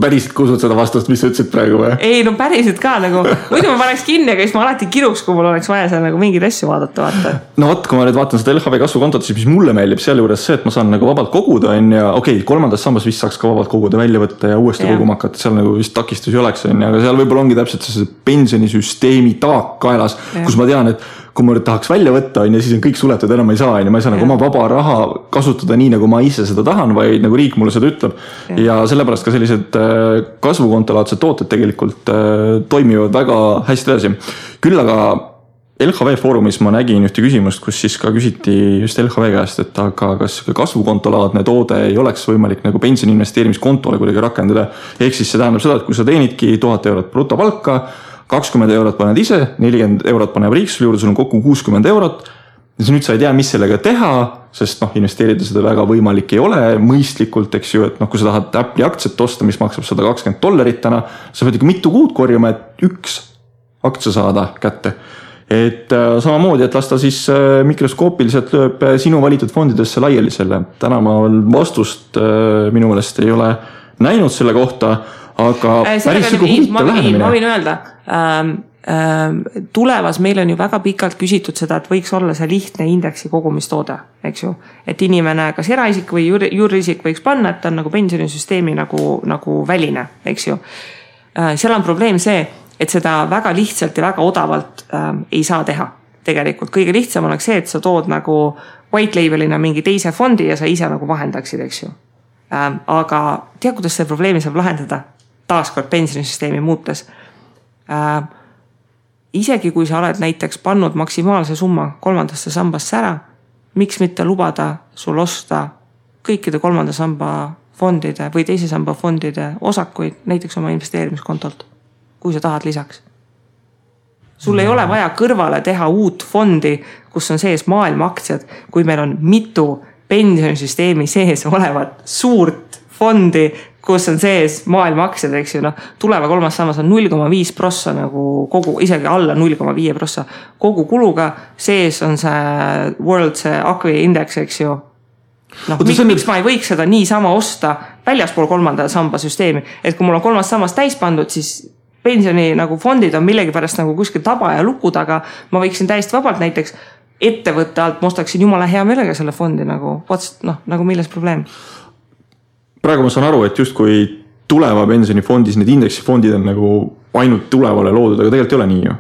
päriselt usud seda vastust, mis sa ütlesid praegu või? ei no päriselt ka nagu, muidu ma paneks kinni, aga siis ma alati kiruks, kui mul oleks vaja seal nagu mingeid asju vaadata, vaata. no vot, kui ma nüüd vaatan seda LHV kasvukontot, siis mis mulle meeldib sealjuures see, et ma saan nagu vabalt koguda, on ju, okei okay,, kolmandas sambas vist saaks ka vabalt koguda, välja võtta ja uuesti ja. koguma hakata, seal nagu vist takistusi oleks, on ju, aga seal võib-olla ongi täpselt see pensionisüsteemi taak kaelas, kus ma tean, et kui ma nüüd tahaks välja võtta, on ju, siis on kõik suletud, enam ei saa, on ju, ma ei saa nagu oma vaba raha kasutada nii, nagu ma ise seda tahan, vaid nagu riik mulle seda ütleb. ja sellepärast ka sellised äh, kasvukontolaadsed tooted tegelikult äh, toimivad väga hästi edasi. küll aga LHV Foorumis ma nägin ühte küsimust, kus siis ka küsiti just LHV käest, et aga kas kasvukontolaadne toode ei oleks võimalik nagu pensioni investeerimiskontole kuidagi rakendada. ehk siis see tähendab seda, et kui sa teenidki tuhat eurot brutopalka kakskümmend eurot paned ise, nelikümmend eurot paneb riik sulle juurde, sul on kokku kuuskümmend eurot. siis nüüd sa ei tea, mis sellega teha, sest noh, investeerida seda väga võimalik ei ole mõistlikult, eks ju, et noh, kui sa tahad Apple'i aktsiat osta, mis maksab sada kakskümmend dollarit täna, sa pead ikka mitu kuud korjama, et üks aktsia saada kätte et äh, samamoodi, et las ta siis äh, mikroskoopiliselt lööb äh, sinu valitud fondidesse laiali selle. täna ma vastust minu meelest ei ole näinud selle kohta, aga Äh, päris sihuke huvitav ma lähenemine. võin öelda ähm, ähm, tulevas meil on ju väga pikalt küsitud seda, et võiks olla see lihtne indeksi kogumistoode, eks ju. et inimene, kas eraisik või jur, juurisik võiks panna, et ta on nagu pensionisüsteemi nagu, nagu väline, eks ju. seal on probleem see, et seda väga lihtsalt ja väga odavalt ähm, ei saa teha. tegelikult kõige lihtsam oleks see, et sa tood nagu white label'ina mingi teise fondi ja sa ise nagu vahendaksid, eks ju ähm, aga tead, kuidas selle probleemi saab lahendada? Taaskord pensionisüsteemi muutes äh,. isegi kui sa oled näiteks pannud maksimaalse summa kolmandasse sambasse ära, miks mitte lubada sul osta kõikide kolmanda samba fondide või teise samba fondide osakuid näiteks oma investeerimiskontolt, kui sa tahad lisaks sul ei ole vaja kõrvale teha uut fondi, kus on sees maailma aktsiad, kui meil on mitu pensionisüsteemi sees olevat suurt fondi, kus on sees maailma aktsiad, eks ju, noh. tuleva kolmas sammas on null koma viis prossa nagu kogu, isegi alla null koma viie prossa kogu kuluga. sees on see world see Acquis indeks, eks ju noh, miks, on miks ma ei võiks seda niisama osta väljaspool kolmanda samba süsteemi, et kui mul on kolmas sammas täis pandud, siis pensioni nagu fondid on millegipärast nagu kuskil taba ja luku taga. ma võiksin täiesti vabalt näiteks ettevõtte alt, ma ostaksin jumala hea meelega selle fondi nagu, vot noh, nagu milles probleem. Praegu ma saan aru, et justkui tuleva pensionifondis need indeksifondid on nagu ainult tulevale loodud, aga tegelikult ei ole nii ju.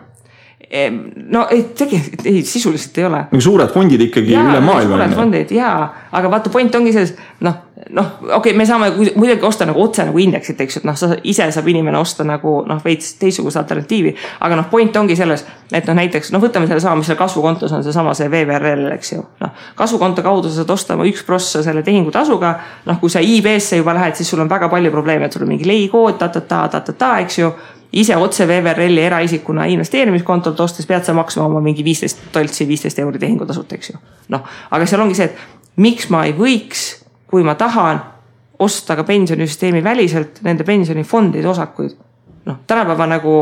No ei, tegelikult ei, sisuliselt ei ole nagu suured fondid ikkagi Jaa, üle maailma. suured fondid jaa, aga vaata, point ongi selles, noh, noh, okei okay,, me saame muidugi osta nagu otse nagu indeksit, eks ju, et noh, sa ise saab inimene osta nagu noh, veits teistsugust alternatiivi. aga noh, point ongi selles, et noh, näiteks noh, võtame sellesama, mis seal kasvukontos on seesama see VVRL, eks ju. noh, kasvukonto kaudu sa saad osta oma üks prossa selle tehingutasuga. noh, kui sa IB-sse juba lähed, siis sul on väga palju probleeme, et sul on mingi leikood ta, ta-ta-ta, ta-ta-ta, eks ju ise otse VVRL-i eraisikuna investeerimiskontolt ostes pead sa maksma oma mingi viisteist toltsi, viisteist euri tehingutasut, eks ju. noh, aga seal ongi see, et miks ma ei võiks, kui ma tahan, osta ka pensionisüsteemi väliselt nende pensionifondide osakuid. noh, tänapäeva nagu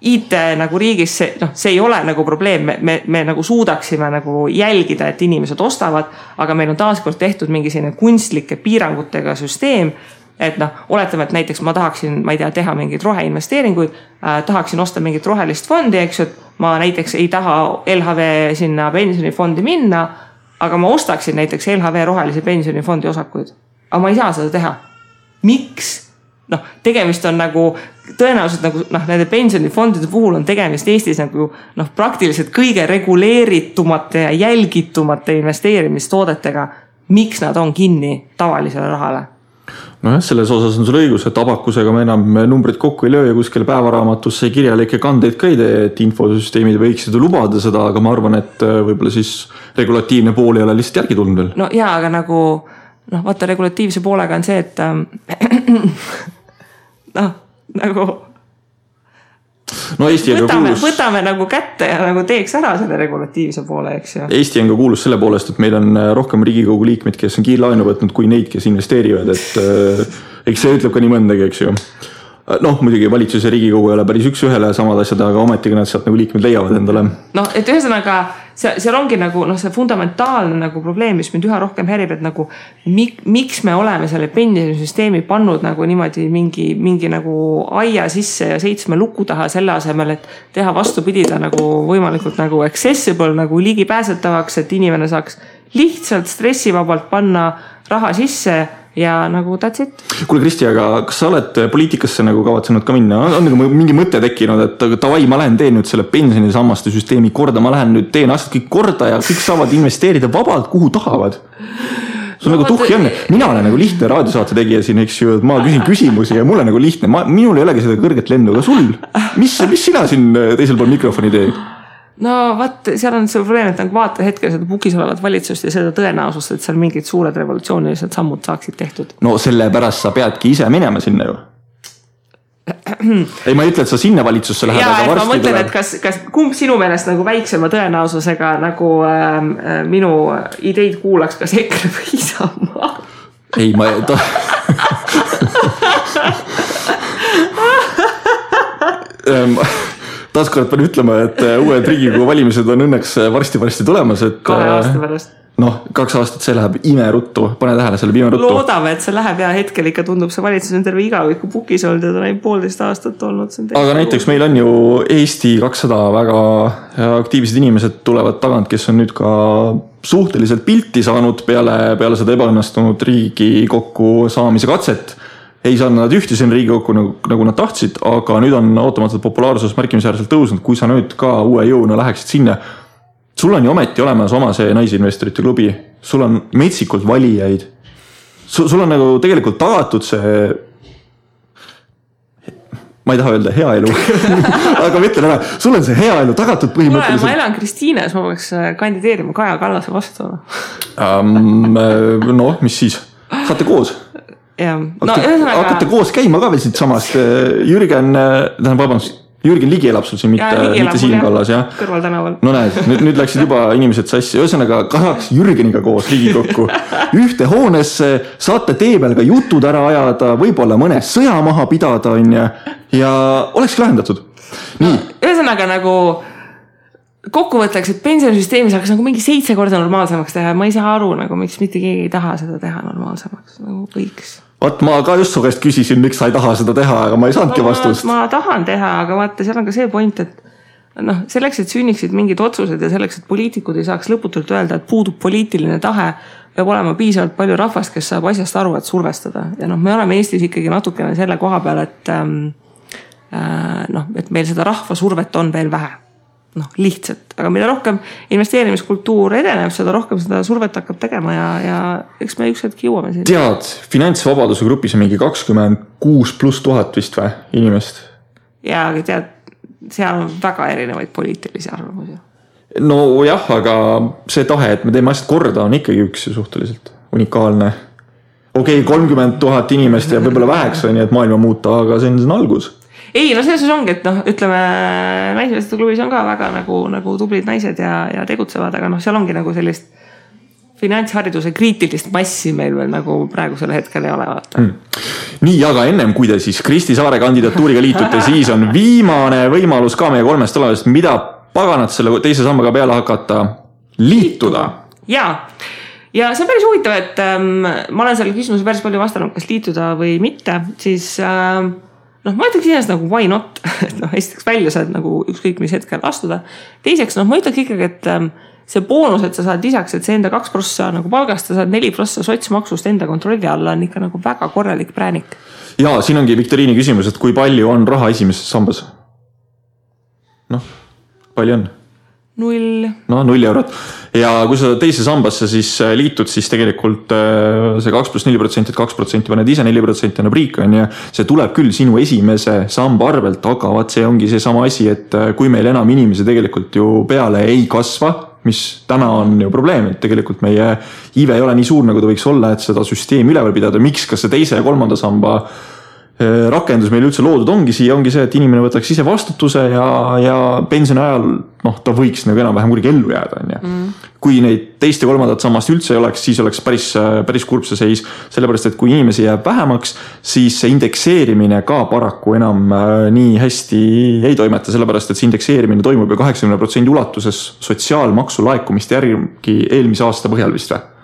IT nagu riigis see, noh, see ei ole nagu probleem, me, me, me nagu suudaksime nagu jälgida, et inimesed ostavad, aga meil on taaskord tehtud mingi selline kunstlike piirangutega süsteem et noh, oletame, et näiteks ma tahaksin, ma ei tea, teha mingeid roheinvesteeringuid äh,, tahaksin osta mingit rohelist fondi, eks ju, et ma näiteks ei taha LHV sinna pensionifondi minna, aga ma ostaksin näiteks LHV rohelise pensionifondi osakuid. aga ma ei saa seda teha. miks? noh, tegemist on nagu tõenäoliselt nagu noh, nende pensionifondide puhul on tegemist Eestis nagu noh, praktiliselt kõige reguleeritumate ja jälgitumate investeerimistoodetega. miks nad on kinni tavalisele rahale? Nojah, selles osas on sul õigus, et abakusega me enam numbreid kokku ei löö ja kuskile päevaraamatusse kirjalikke kandeid ka ei tee, et infosüsteemid võiksid lubada seda, aga ma arvan, et äh, võib-olla siis regulatiivne pool ei ole lihtsalt järgi tulnud veel. no ja, aga nagu noh, vaata regulatiivse poolega on see, et ähm, noh, nagu no Eesti on ka kuulus, võtame nagu kätte ja nagu teeks ära selle regulatiivse poole, eks ju. Eesti on ka kuulus selle poolest, et meil on äh, rohkem Riigikogu liikmeid, kes on kiirlaenu võtnud, kui neid, kes investeerivad, et äh, eks see ütleb ka nii mõndagi, eks ju. noh, muidugi valitsus ja Riigikogu ei ole päris üks-ühele samad asjad, aga ometigi nad sealt nagu liikmed leiavad endale. noh, et ühesõnaga seal, seal ongi nagu noh, see fundamentaalne nagu probleem, mis mind üha rohkem häirib, et nagu mik, miks me oleme selle pensionisüsteemi pannud nagu niimoodi mingi, mingi nagu aia sisse ja seitsme luku taha, selle asemel, et teha vastupidi ta nagu võimalikult nagu accessible nagu ligipääsetavaks, et inimene saaks lihtsalt stressivabalt panna raha sisse ja nagu that's it. kuule, Kristi, aga kas sa oled poliitikasse nagu kavatsenud ka minna, on nagu mingi mõte tekkinud, et davai, ma lähen teen nüüd selle pensionisammaste süsteemi korda, ma lähen nüüd teen asjad kõik korda ja kõik saavad investeerida vabalt, kuhu tahavad. Sul no, nagu tuhhi on, mina olen nagu lihtne raadiosaate tegija siin, eks ju, et ma küsin küsimusi ja mul on nagu lihtne, ma, minul ei olegi seda kõrget lendu, aga sul, mis, mis sina siin teisel pool mikrofoni teed? No vot, seal on see probleem, et nagu vaata hetkel seda pukis olevat valitsust ja seda tõenäosust, et seal mingid suured revolutsioonilised sammud saaksid tehtud. no sellepärast sa peadki ise minema sinna ju. ei, ma ei ütle, et sa sinna valitsusse lähed, aga et ma varsti mõtlen, et kas, kas kumb sinu meelest nagu väiksema tõenäosusega nagu ähm, äh, minu ideid kuulaks, kas EKRE või Isamaa? ei, ma ta... taaskord pean ütlema, et äh, uued Riigikogu valimised on õnneks äh, varsti-varsti tulemas, et. kahe aasta pärast. noh, kaks aastat, see läheb imeruttu, pane tähele, see läheb imeruttu. loodame, et see läheb ja hetkel ikka tundub, see valitsus on terve igaviku pukis olnud ja ta on ainult poolteist aastat olnud. aga näiteks meil on ju Eesti kakssada väga aktiivsed inimesed tulevad tagant, kes on nüüd ka suhteliselt pilti saanud peale, peale seda ebaõnnestunud Riigikokku saamise katset. Ei saanud nad ühte sinna Riigikokku nagu, nagu nad tahtsid, aga nüüd on ootamatult populaarsus märkimisväärselt tõusnud, kui sa nüüd ka uue jõuna läheksid sinna sul on ju ometi olemas oma see naisinvestorite klubi, sul on metsikult valijaid. sul, on nagu tegelikult tagatud see. ma ei taha öelda hea elu aga ma ütlen ära, sul on see hea elu tagatud kuule, ma põhimõtteliselt elan Kristiines, ma peaks äh, kandideerima Kaja Kallase vastu. um,. noh, mis siis, saate koos jah, no ühesõnaga hakkate. koos käima ka veel siitsamast, Jürgen, tähendab, vabandust, Jürgen Ligi elab sul siin, mitte, mitte Siim Kallas, jah. kõrvaltänaval. no näed, nüüd, nüüd läksid juba inimesed sassi, ühesõnaga tahaks Jürgeniga koos Riigikokku ühte hoonesse, saate tee peal ka jutud ära ajada, võib-olla mõne sõja maha pidada, onju. ja olekski lahendatud. nii, ühesõnaga nagu kokkuvõtteks, et pensionisüsteemi saaks nagu mingi seitse korda normaalsemaks teha ja ma ei saa aru nagu, miks mitte keegi ei taha seda teha normaalsemaks, nagu võiks. Vot ma ka just su käest küsisin, miks sa ei taha seda teha, aga ma ei saanudki vastust. ma tahan teha, aga vaata, seal on ka see point, et noh, selleks, et sünniksid mingid otsused ja selleks, et poliitikud ei saaks lõputult öelda, et puudub poliitiline tahe, peab olema piisavalt palju rahvast, kes saab asjast aru, et survestada ja noh, me oleme Eestis ikkagi natukene selle koha peal, et ähm, äh, noh, et meil seda rahvasurvet on veel vähe noh, lihtsalt, aga mida rohkem investeerimiskultuur edeneb, seda rohkem seda survet hakkab tegema ja, ja eks me üks hetk jõuame sinna. tead, finantsvabaduse grupis on mingi kakskümmend kuus pluss tuhat vist või, inimest ja aga tead, seal on väga erinevaid poliitilisi arvamusi nojah, aga see tahe, et me teeme asjad korda, on ikkagi üks ju suhteliselt unikaalne. okei okay,, kolmkümmend tuhat inimest jääb võib-olla väheks, on ju, et maailma muuta, aga see on, see on algus. Ei no selles suhtes ongi, et noh, ütleme naismeeste klubis on ka väga nagu, nagu tublid naised ja, ja tegutsevad, aga noh, seal ongi nagu sellist finantshariduse kriitilist massi meil veel nagu praegusel hetkel ei ole, vaata mm.. nii, aga ennem kui te siis Kristi Saare kandidatuuriga liitute, siis on viimane võimalus ka meie kolmest olevast, mida paganat selle teise sambaga peale hakata, liituda. ja, ja see on päris huvitav, et ähm, ma olen sellele küsimusele päris palju vastanud, kas liituda või mitte, siis ähm, noh, ma ütleks iseenesest nagu why not, et noh, esiteks välja saad nagu ükskõik mis hetkel astuda. teiseks noh, ma ütleks ikkagi, et ähm, see boonus, et sa saad lisaks, et see enda kaks prossa nagu palgast, sa saad neli prossa sotsmaksust enda kontrolli alla, on ikka nagu väga korralik präänik. ja siin ongi viktoriini küsimus, et kui palju on raha esimeses sambas? noh, palju on? null, no null eurot. Ja kui sa teise sambasse siis äh, liitud, siis tegelikult äh, see kaks pluss neli protsenti, et kaks protsenti paned ise, neli protsenti annab riik, on ju. see tuleb küll sinu esimese samba arvelt, aga vaat see ongi seesama asi, et äh, kui meil enam inimesi tegelikult ju peale ei kasva, mis täna on ju probleem, et tegelikult meie iive ei ole nii suur, nagu ta võiks olla, et seda süsteemi üleval pidada, miks, kas see teise ja kolmanda samba äh, rakendus meil üldse loodud ongi siia, ongi see, et inimene võtaks ise vastutuse ja, ja pensioni ajal noh, ta võiks nagu enam-vähem kuidagi ellu jääda, on ju. kui neid teist ja kolmandat sammast üldse ei oleks, siis oleks päris, päris kurb see seis. sellepärast, et kui inimesi jääb vähemaks, siis see indekseerimine ka paraku enam äh, nii hästi ei toimeta, sellepärast et see indekseerimine toimub ju kaheksakümne protsendi ulatuses sotsiaalmaksu laekumiste järgi eelmise aasta põhjal vist või?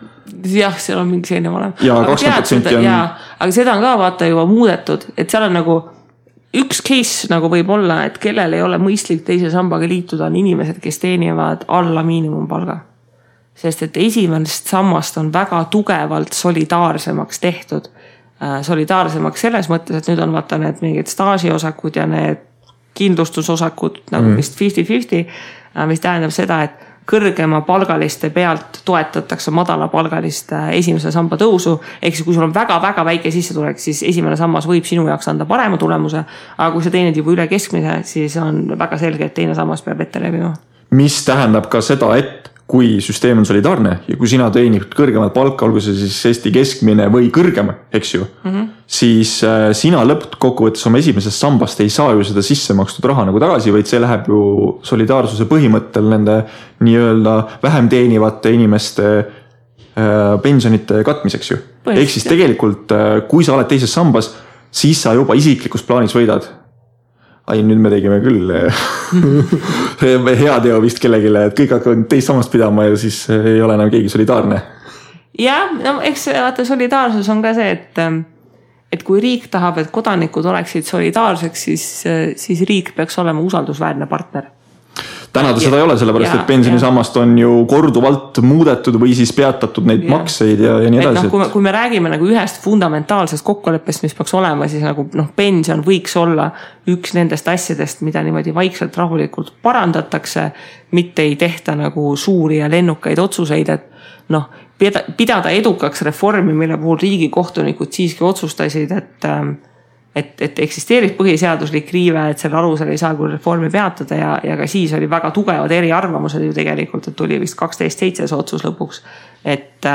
jah, seal on mingi selline valem. Ja 20% on- jaa, aga seda on ka vaata juba muudetud, et seal on nagu üks case nagu võib olla, et kellel ei ole mõistlik teise sambaga liituda, on inimesed, kes teenivad alla miinimumpalga. sest et esimesest sammast on väga tugevalt solidaarsemaks tehtud. solidaarsemaks selles mõttes, et nüüd on vaata need mingid staažiosakud ja need kindlustusosakud nagu mm. vist fifty-fifty, mis tähendab seda, et kõrgemapalgaliste pealt toetatakse madalapalgaliste esimese samba tõusu. ehk siis, kui sul on väga-väga väike sissetulek, siis esimene sammas võib sinu jaoks anda parema tulemuse. aga kui sa teenid juba üle keskmise, siis on väga selge, et teine sammas peab ette levima. mis tähendab ka seda, et kui süsteem on solidaarne ja kui sina teenid kõrgemat palka, olgu see siis Eesti keskmine või kõrgem, eks ju mm. -hmm. siis äh, sina lõppkokkuvõttes oma esimesest sambast ei saa ju seda sisse makstud raha nagu tagasi, vaid see läheb ju solidaarsuse põhimõttel nende nii-öelda vähem teenivate inimeste äh, pensionite katmiseks ju. ehk siis tegelikult, äh, kui sa oled teises sambas, siis sa juba isiklikus plaanis võidad ai, nüüd me tegime küll heateo vist kellelegi, et kõik hakkavad teist sammast pidama ja siis ei ole enam keegi solidaarne. jah, no eks vaata solidaarsus on ka see, et, et kui riik tahab, et kodanikud oleksid solidaarseks, siis, siis riik peaks olema usaldusväärne partner täna ta seda ei ole, sellepärast ja, et pensionisammast on ju korduvalt muudetud või siis peatatud neid ja. makseid ja, ja nii edasi. noh, kui me, kui me räägime nagu ühest fundamentaalsest kokkuleppest, mis peaks olema, siis nagu noh, pension võiks olla üks nendest asjadest, mida niimoodi vaikselt rahulikult parandatakse. mitte ei tehta nagu suuri ja lennukaid otsuseid, et noh, pidada edukaks reformi, mille puhul riigikohtunikud siiski otsustasid, et ähm, et, et eksisteerib põhiseaduslik riive, et selle alusel ei saa küll reformi peatada ja, ja ka siis oli väga tugevad eriarvamused ju tegelikult, et tuli vist kaksteist seitse see otsus lõpuks. et,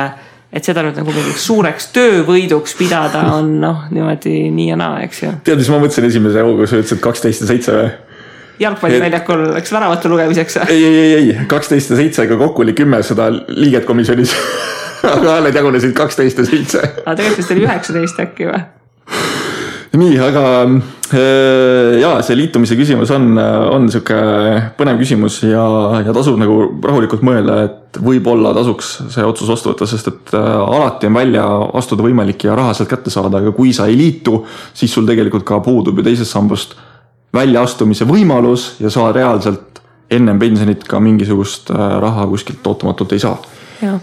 et seda nüüd nagu mingiks suureks töövõiduks pidada on noh, niimoodi nii ja naa, eks ju. tead, mis ma mõtlesin esimese hooga, kui sa ütlesid kaksteist ja seitse või? jalgpalliväljakul et... läks väravate lugemiseks või? ei, ei, ei, kaksteist ja seitsega kokku oli kümme seda liiget komisjonis aga hääled jagunesid kaksteist ja seitse. aga tegelikult vist oli üheksateist äkki või? Nii, aga äh, ja see liitumise küsimus on, on sihuke põnev küsimus ja, ja tasub nagu rahulikult mõelda, et võib-olla tasuks see otsus vastu võtta, sest et äh, alati on välja astuda võimalik ja raha sealt kätte saada, aga kui sa ei liitu, siis sul tegelikult ka puudub ju teisest sambast väljaastumise võimalus ja sa reaalselt ennem pensionit ka mingisugust äh, raha kuskilt ootamatult ei saa. ja,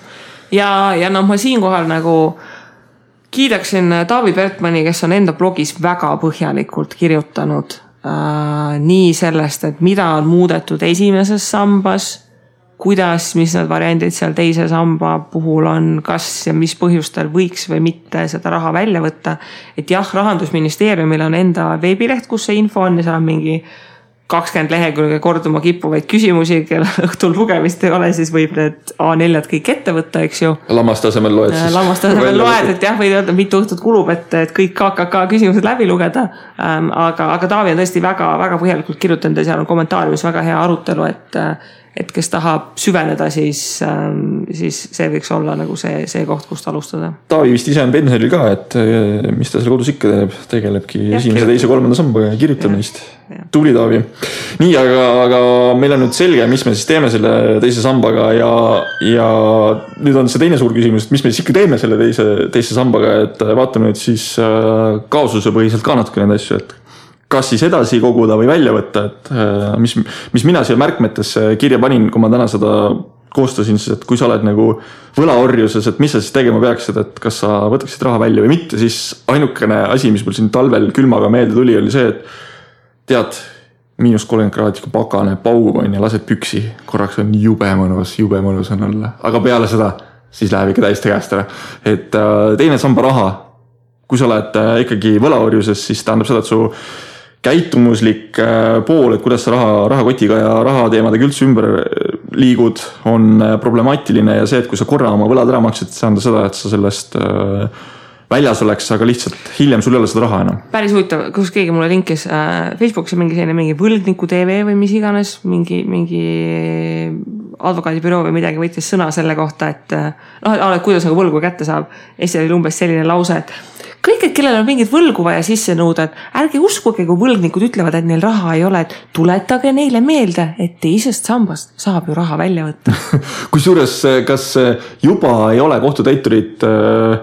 ja, ja noh, ma siinkohal nagu kiidaksin äh, Taavi Pertmani, kes on enda blogis väga põhjalikult kirjutanud äh, nii sellest, et mida on muudetud esimeses sambas, kuidas, mis need variandid seal teise samba puhul on, kas ja mis põhjustel võiks või mitte seda raha välja võtta. et jah, rahandusministeeriumil on enda veebileht, kus see info on ja seal on mingi kakskümmend lehekülge korduma kippuvaid küsimusi, kellel õhtul lugemist ei ole, siis võib need A4-d kõik ette võtta, eks ju. lammaste asemel loed siis. lammaste asemel loed, et jah, võid öelda, mitu õhtut kulub, et, et kõik KKK küsimused läbi lugeda ähm,. aga, aga Taavi on tõesti väga-väga põhjalikult kirjutanud ja seal on kommentaariumis väga hea arutelu, et et kes tahab süveneda, siis, ähm, siis see võiks olla nagu see, see koht, kust alustada. Taavi vist ise on pensionil ka, et äh, mis ta seal kodus ikka teeb, tegelebki ja, esimese, teise, kolmanda sambaga ja kirjutab neist. tubli Taavi. nii, aga, aga meil on nüüd selge, mis me siis teeme selle teise sambaga ja, ja nüüd on see teine suur küsimus, et mis me siis ikka teeme selle teise, teise sambaga, et vaatame nüüd siis äh, kaasusepõhiselt ka natuke neid asju, et kas siis edasi koguda või välja võtta, et äh, mis, mis mina siia märkmetesse kirja panin, kui ma täna seda koostasin, siis et kui sa oled nagu võlaorjuses, et mis sa siis tegema peaksid, et kas sa võtaksid raha välja või mitte, siis ainukene asi, mis mul siin talvel külmaga meelde tuli, oli see, et tead, miinus kolmkümmend kraadi, kui pakane paugub on ja lased püksi, korraks on jube mõnus, jube mõnus on olla, aga peale seda siis läheb ikka täiesti käest ära. et äh, teine samba raha, kui sa oled äh, ikkagi võlaorjuses, siis tähendab seda, et su käitumuslik äh, pool, et kuidas sa raha, rahakotiga ja rahateemadega üldse ümber äh, liigud, on äh, problemaatiline ja see, et kui sa korra oma võlad ära maksid, see tähendab seda, et sa sellest väljas oleks, aga lihtsalt hiljem sul ei ole seda raha enam. päris huvitav, kus keegi mulle linkis äh, Facebookis mingi selline mingi võlgniku tv või mis iganes, mingi, mingi advokaadibüroo või midagi võttis sõna selle kohta, et noh, et kuidas nagu võlgu kätte saab. ja siis oli umbes selline lause, et kõik, kellel on mingit võlgu vaja sisse nõuda, et ärge uskuge, kui võlgnikud ütlevad, et neil raha ei ole, et tuletage neile meelde, et teisest sambast saab ju raha välja võtta. Kusjuures, kas juba ei ole kohtutäiturid äh,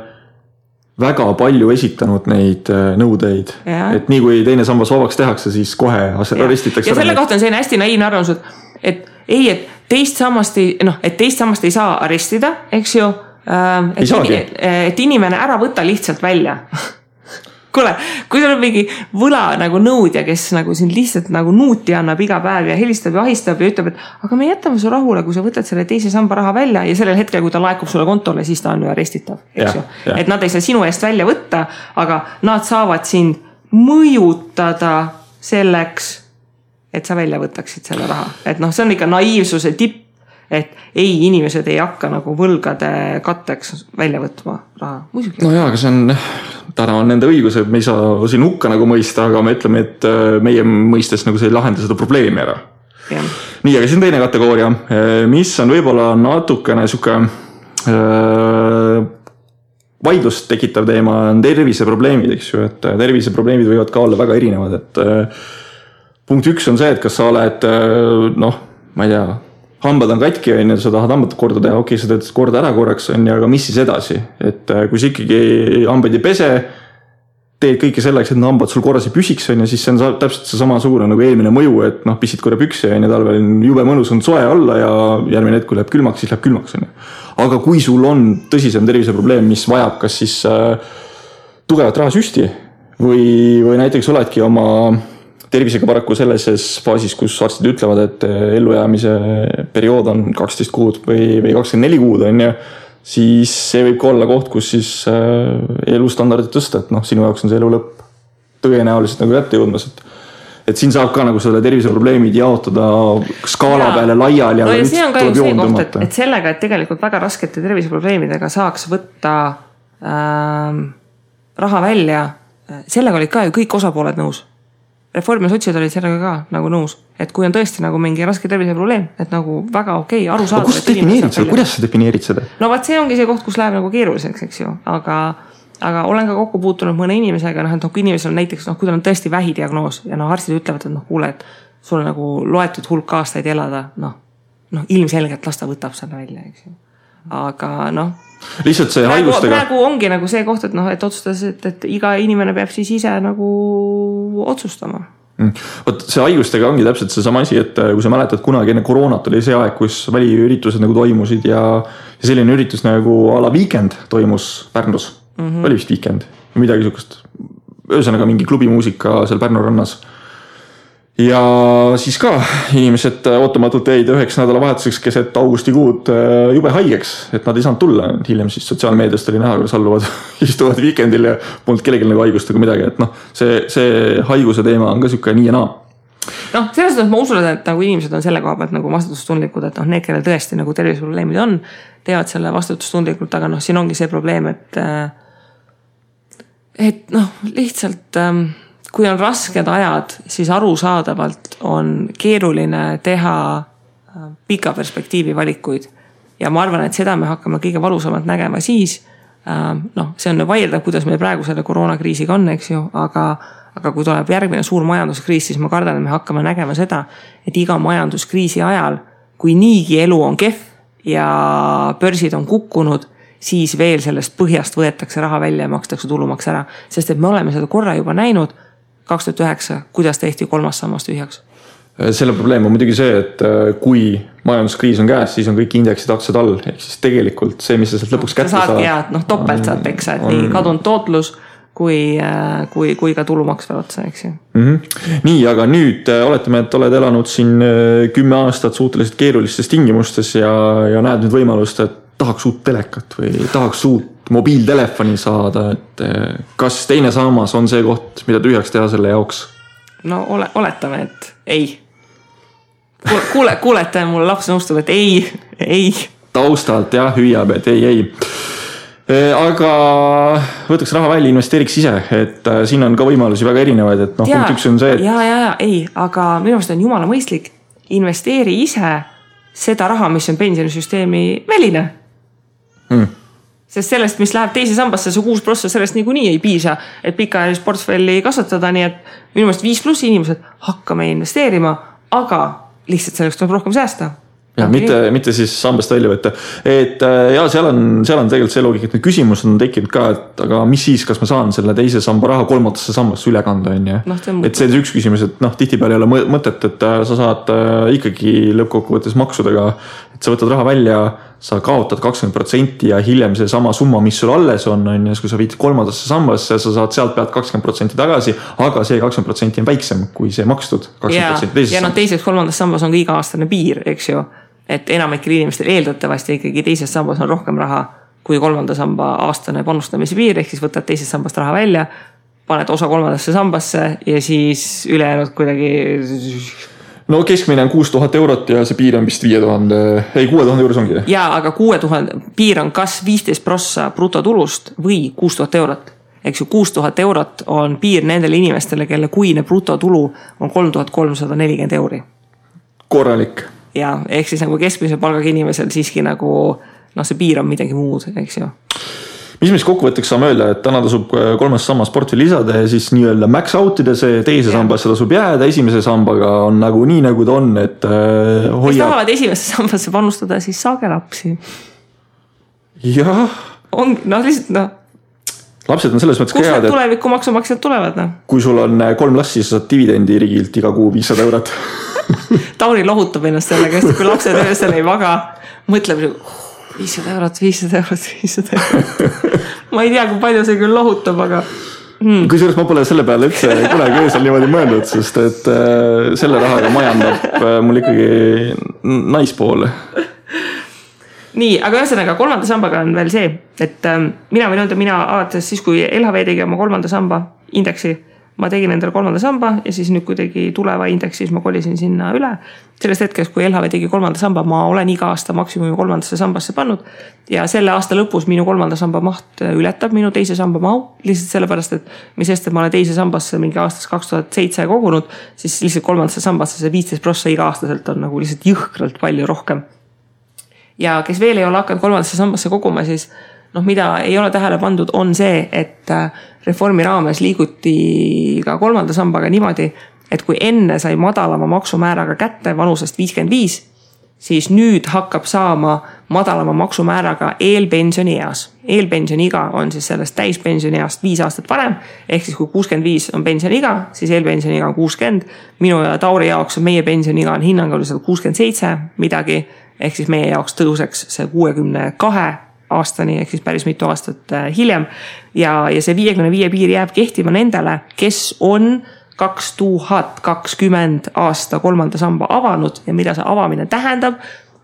väga palju esitanud neid nõudeid, et nii kui teine sammas vabaks tehakse, siis kohe arestitakse. ja selle kohta on selline hästi naiivne arvamus, et, et ei, et teist sammast ei, noh, et teist sammast ei saa arestida, eks ju Ähm, et, in, et inimene ära võta lihtsalt välja. Kuule, kui sul on mingi võla nagu nõudja, kes nagu sind lihtsalt nagu nuuti annab iga päev ja helistab ja ahistab ja ütleb, et aga me jätame su rahule, kui sa võtad selle teise samba raha välja ja sellel hetkel, kui ta laekub sulle kontole, siis ta on ju arestitav, eks ju. et nad ei saa sinu eest välja võtta, aga nad saavad sind mõjutada selleks, et sa välja võtaksid selle raha, et noh, see on ikka naiivsuse tipp et ei, inimesed ei hakka nagu võlgade katteks välja võtma raha, muidugi. no jaa, aga see on, täna on nende õigused, me ei saa siin hukka nagu mõista, aga me ütleme, et äh, meie mõistes nagu see ei lahenda seda probleemi ära. nii, aga siis on teine kategooria, äh, mis on võib-olla natukene sihuke äh, vaidlust tekitav teema on terviseprobleemid, eks ju, et terviseprobleemid võivad ka olla väga erinevad, et punkt üks on see, et kas sa oled noh, ma ei tea, hambad on katki, on ju, sa tahad hambad korda teha, okei okay,, sa teed korda ära korraks, on ju, aga mis siis edasi, et äh, kui sa ikkagi hambaid ei pese teed kõike selleks, et hambad sul korras ei püsiks, on ju, siis see on täpselt seesamasugune nagu eelmine mõju, et noh, pissid korra püksi, on ju, talvel on jube mõnus on soe olla ja järgmine hetk, kui läheb külmaks, siis läheb külmaks, on ju. aga kui sul on tõsisem terviseprobleem, mis vajab kas siis äh, tugevat rahasüsti või, või näiteks oledki oma tervisega paraku sellises faasis, kus arstid ütlevad, et ellujäämise periood on kaksteist kuud või, või kakskümmend neli kuud, on ju siis see võib ka olla koht, kus siis äh, elustandardit tõsta, et noh, sinu jaoks on see elu lõpp tõenäoliselt nagu kätte jõudmas, et et siin saab ka nagu selle terviseprobleemid jaotada skaala ja. peale laiali. no ja see on ka ju see koht, et, et sellega, et tegelikult väga raskete terviseprobleemidega saaks võtta ähm, raha välja, sellega olid ka ju kõik osapooled nõus Reform ja sotsid olid sellega ka nagu nõus, et kui on tõesti nagu mingi raske terviseprobleem, et nagu väga okei okay,, arusaadav. kuidas sa defineerid seda, kuidas sa defineerid seda? no vot, see ongi see koht, kus läheb nagu keeruliseks, eks ju, aga, aga olen ka kokku puutunud mõne inimesega, noh, et noh, kui inimesel on näiteks noh, kui tal on tõesti vähidiagnoos ja noh, arstid ütlevad, et noh, kuule, et sul on nagu loetud hulk aastaid elada, noh. noh, ilmselgelt las ta võtab selle välja, eks ju. Aga noh lihtsalt see praegu, haigustega. praegu ongi nagu see koht, et noh, et otsustas, et, et iga inimene peab siis ise nagu otsustama mm. vot see haigustega ongi täpselt seesama asi, et äh, kui sa mäletad, kunagi enne koroonat oli see aeg, kus väliüritused nagu toimusid ja, ja selline üritus nagu a la Weekend toimus Pärnus mm. -hmm. oli vist Weekend, midagi sihukest. ühesõnaga mingi klubimuusika seal Pärnu rannas ja siis ka inimesed ootamatult jäid üheks nädalavahetuseks keset augustikuud äh, jube haigeks, et nad ei saanud tulla. hiljem siis sotsiaalmeediast oli näha, kuidas alluvad istuvad Weekendil ja polnud kellelgi nagu haigust ega midagi, et noh, see, see haiguse teema on ka sihuke nii ja naa noh, selles mõttes ma usun, et nagu inimesed on selle koha pealt nagu vastutustundlikud, et noh, need, kellel tõesti nagu terviseprobleemid on, teevad selle vastutustundlikult, aga noh, siin ongi see probleem, et. Äh, et noh, lihtsalt ähm, kui on rasked ajad, siis arusaadavalt on keeruline teha äh, pika perspektiivi valikuid. ja ma arvan, et seda me hakkame kõige valusamalt nägema siis, äh, noh, see on vaieldav, kuidas meil praegu selle koroonakriisiga on, eks ju, aga, aga kui tuleb järgmine suur majanduskriis, siis ma kardan, et me hakkame nägema seda, et iga majanduskriisi ajal, kui niigi elu on kehv ja börsid on kukkunud siis veel sellest põhjast võetakse raha välja ja makstakse tulumaks ära. sest et me oleme seda korra juba näinud kaks tuhat üheksa, kuidas tehti kolmas sammas tühjaks? selle probleem on muidugi see, et äh, kui majanduskriis on käes, siis on kõik indeksid aktsiad all, ehk siis tegelikult see, mis sa sealt lõpuks kätte saad. ja, noh topelt saad peksa, et on... nii kadunud tootlus kui, äh, kui, kui ka tulumaks veel otsa, eks ju mm. -hmm. nii, aga nüüd äh, oletame, et oled elanud siin kümme aastat suhteliselt keerulistes tingimustes ja, ja näed nüüd võimalust, et tahaks uut telekat või tahaks uut mobiiltelefoni saada, et eh, kas teine sammas on see koht, mida tühjaks teha selle jaoks? no ole, oletame, et ei. kuule, kuulete, mul laps nõustub, et ei, ei. taustalt jah, hüüab, et ei, ei eh, aga võtaks raha välja, investeeriks ise, et äh, siin on ka võimalusi väga erinevaid, et noh, punkt üks on see, et. ja, ja, ja ei, aga minu arust on jumala mõistlik, investeeri ise seda raha, mis on pensionisüsteemi väline hmm sest sellest, mis läheb teise sambasse, see kuus prossa, sellest niikuinii ei piisa, et pikaajalist portfelli kasvatada, nii et minu meelest viis pluss inimesed hakkame investeerima, aga lihtsalt selleks tuleb rohkem säästa ja okay. mitte, mitte siis sambast välja võtta, et äh, ja seal on, seal on tegelikult see loogika, et need küsimused on tekkinud ka, et aga mis siis, kas ma saan selle teise samba raha kolmandasse sambasse üle kanda, on ju. et see on üks küsimus, et noh, tihtipeale ei ole mõtet, et äh, sa saad äh, ikkagi lõppkokkuvõttes maksudega, et sa võtad raha välja, sa kaotad kakskümmend protsenti ja hiljem seesama summa, mis sul alles on, on ju, kui sa viid kolmandasse sambasse, sa saad sealt pealt kakskümmend protsenti tagasi, aga see kakskümmend protsenti on väiksem kui see makstud kakskümmend protsenti teises sambas. ja noh, teiseks kolmandas sambas on ka iga-aastane piir, eks ju et enamikel inimestel eeldatavasti ikkagi teises sambas on rohkem raha kui kolmanda samba aastane panustamise piir, ehk siis võtad teisest sambast raha välja, paned osa kolmandasse sambasse ja siis ülejäänud kuidagi no keskmine on kuus tuhat eurot ja see piir on vist viie tuhande, ei kuue tuhande juures ongi. ja, aga kuue tuhande piir on kas viisteist prossa brutotulust või kuus tuhat eurot. eks ju, kuus tuhat eurot on piir nendele inimestele, kelle kuine brutotulu on kolm tuhat kolmsada nelikümmend euri. korralik. ja ehk siis nagu keskmise palgaga inimesel siiski nagu noh, see piir on midagi muud, eks ju mis me siis kokkuvõtteks saame öelda, et täna tasub äh, kolmas sammas portfelli lisada ja siis nii-öelda max out ida see, teise sambasse tasub jääda, esimese sambaga on nagu nii, nagu ta on, et äh, hoiab. kes tahavad esimesse sambasse panustada, siis saage lapsi. jah. on, noh lihtsalt noh lapsed on selles mõttes ka head, tuleviku maksumaksjad tulevad noh. kui sul on äh, kolm last, siis sa saad dividendi riigilt iga kuu viissada eurot Tauri lohutab ennast sellega, sest kui lapsed öösel ei maga, mõtleb viissada eurot, viissada eurot, viissada eurot. ma ei tea, kui palju see küll lohutab, aga hmm.. kusjuures ma pole selle peale üldse kunagi öösel niimoodi mõelnud, sest et äh, selle rahaga majandab äh, mul ikkagi naispool. nii, aga ühesõnaga kolmanda sambaga on veel see, et äh, mina võin öelda, mina alates siis, kui LHV tegi oma kolmanda samba indeksi ma tegin endale kolmanda samba ja siis nüüd, kui tegi tuleva indeks, siis ma kolisin sinna üle. sellest hetkest, kui LHV tegi kolmanda samba, ma olen iga aasta maksimumi kolmandasse sambasse pannud. ja selle aasta lõpus minu kolmanda samba maht ületab minu teise samba mahu, lihtsalt sellepärast, et mis sest, et ma olen teise sambasse mingi aastast kaks tuhat seitse kogunud, siis lihtsalt kolmandasse sambasse see viisteist prossa iga-aastaselt on nagu lihtsalt jõhkralt palju rohkem. ja kes veel ei ole hakanud kolmandasse sambasse koguma, siis noh, mida ei ole tähele pandud, on see, et äh, reformi raames liiguti ka kolmanda sambaga niimoodi, et kui enne sai madalama maksumääraga kätte vanusest viiskümmend viis, siis nüüd hakkab saama madalama maksumääraga eelpensionieas. eelpensioniiga on siis sellest täispensionieast viis aastat varem. ehk siis kui kuuskümmend viis on pensioniiga, siis eelpensioniiga on kuuskümmend. minu ja Tauri jaoks on meie pensioniiga on hinnanguliselt kuuskümmend seitse midagi. ehk siis meie jaoks tõuseks see kuuekümne kahe aastani ehk siis päris mitu aastat äh, hiljem. ja, ja see viiekümne viie piir jääb kehtima nendele, kes on kaks tuhat kakskümmend aasta kolmanda samba avanud ja mida see avamine tähendab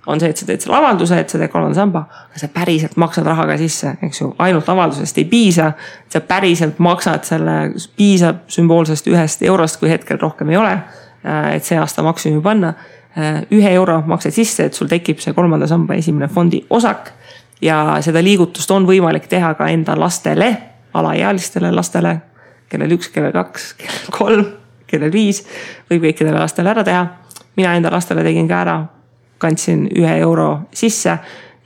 on see, et sa teed selle avalduse, et sa teed kolmanda samba, aga sa päriselt maksad raha ka sisse, eks ju, ainult avaldusest ei piisa. sa päriselt maksad selle, piisab sümboolsest ühest eurost, kui hetkel rohkem ei ole. Äh, et see aasta maksimumi panna, äh, ühe euro maksad sisse, et sul tekib see kolmanda samba esimene fondi osak ja seda liigutust on võimalik teha ka enda lastele, alaealistele lastele, kellel üks, kellel kaks, kellel kolm, kellel viis, võib kõikidele lastele ära teha. mina enda lastele tegin ka ära, kandsin ühe euro sisse.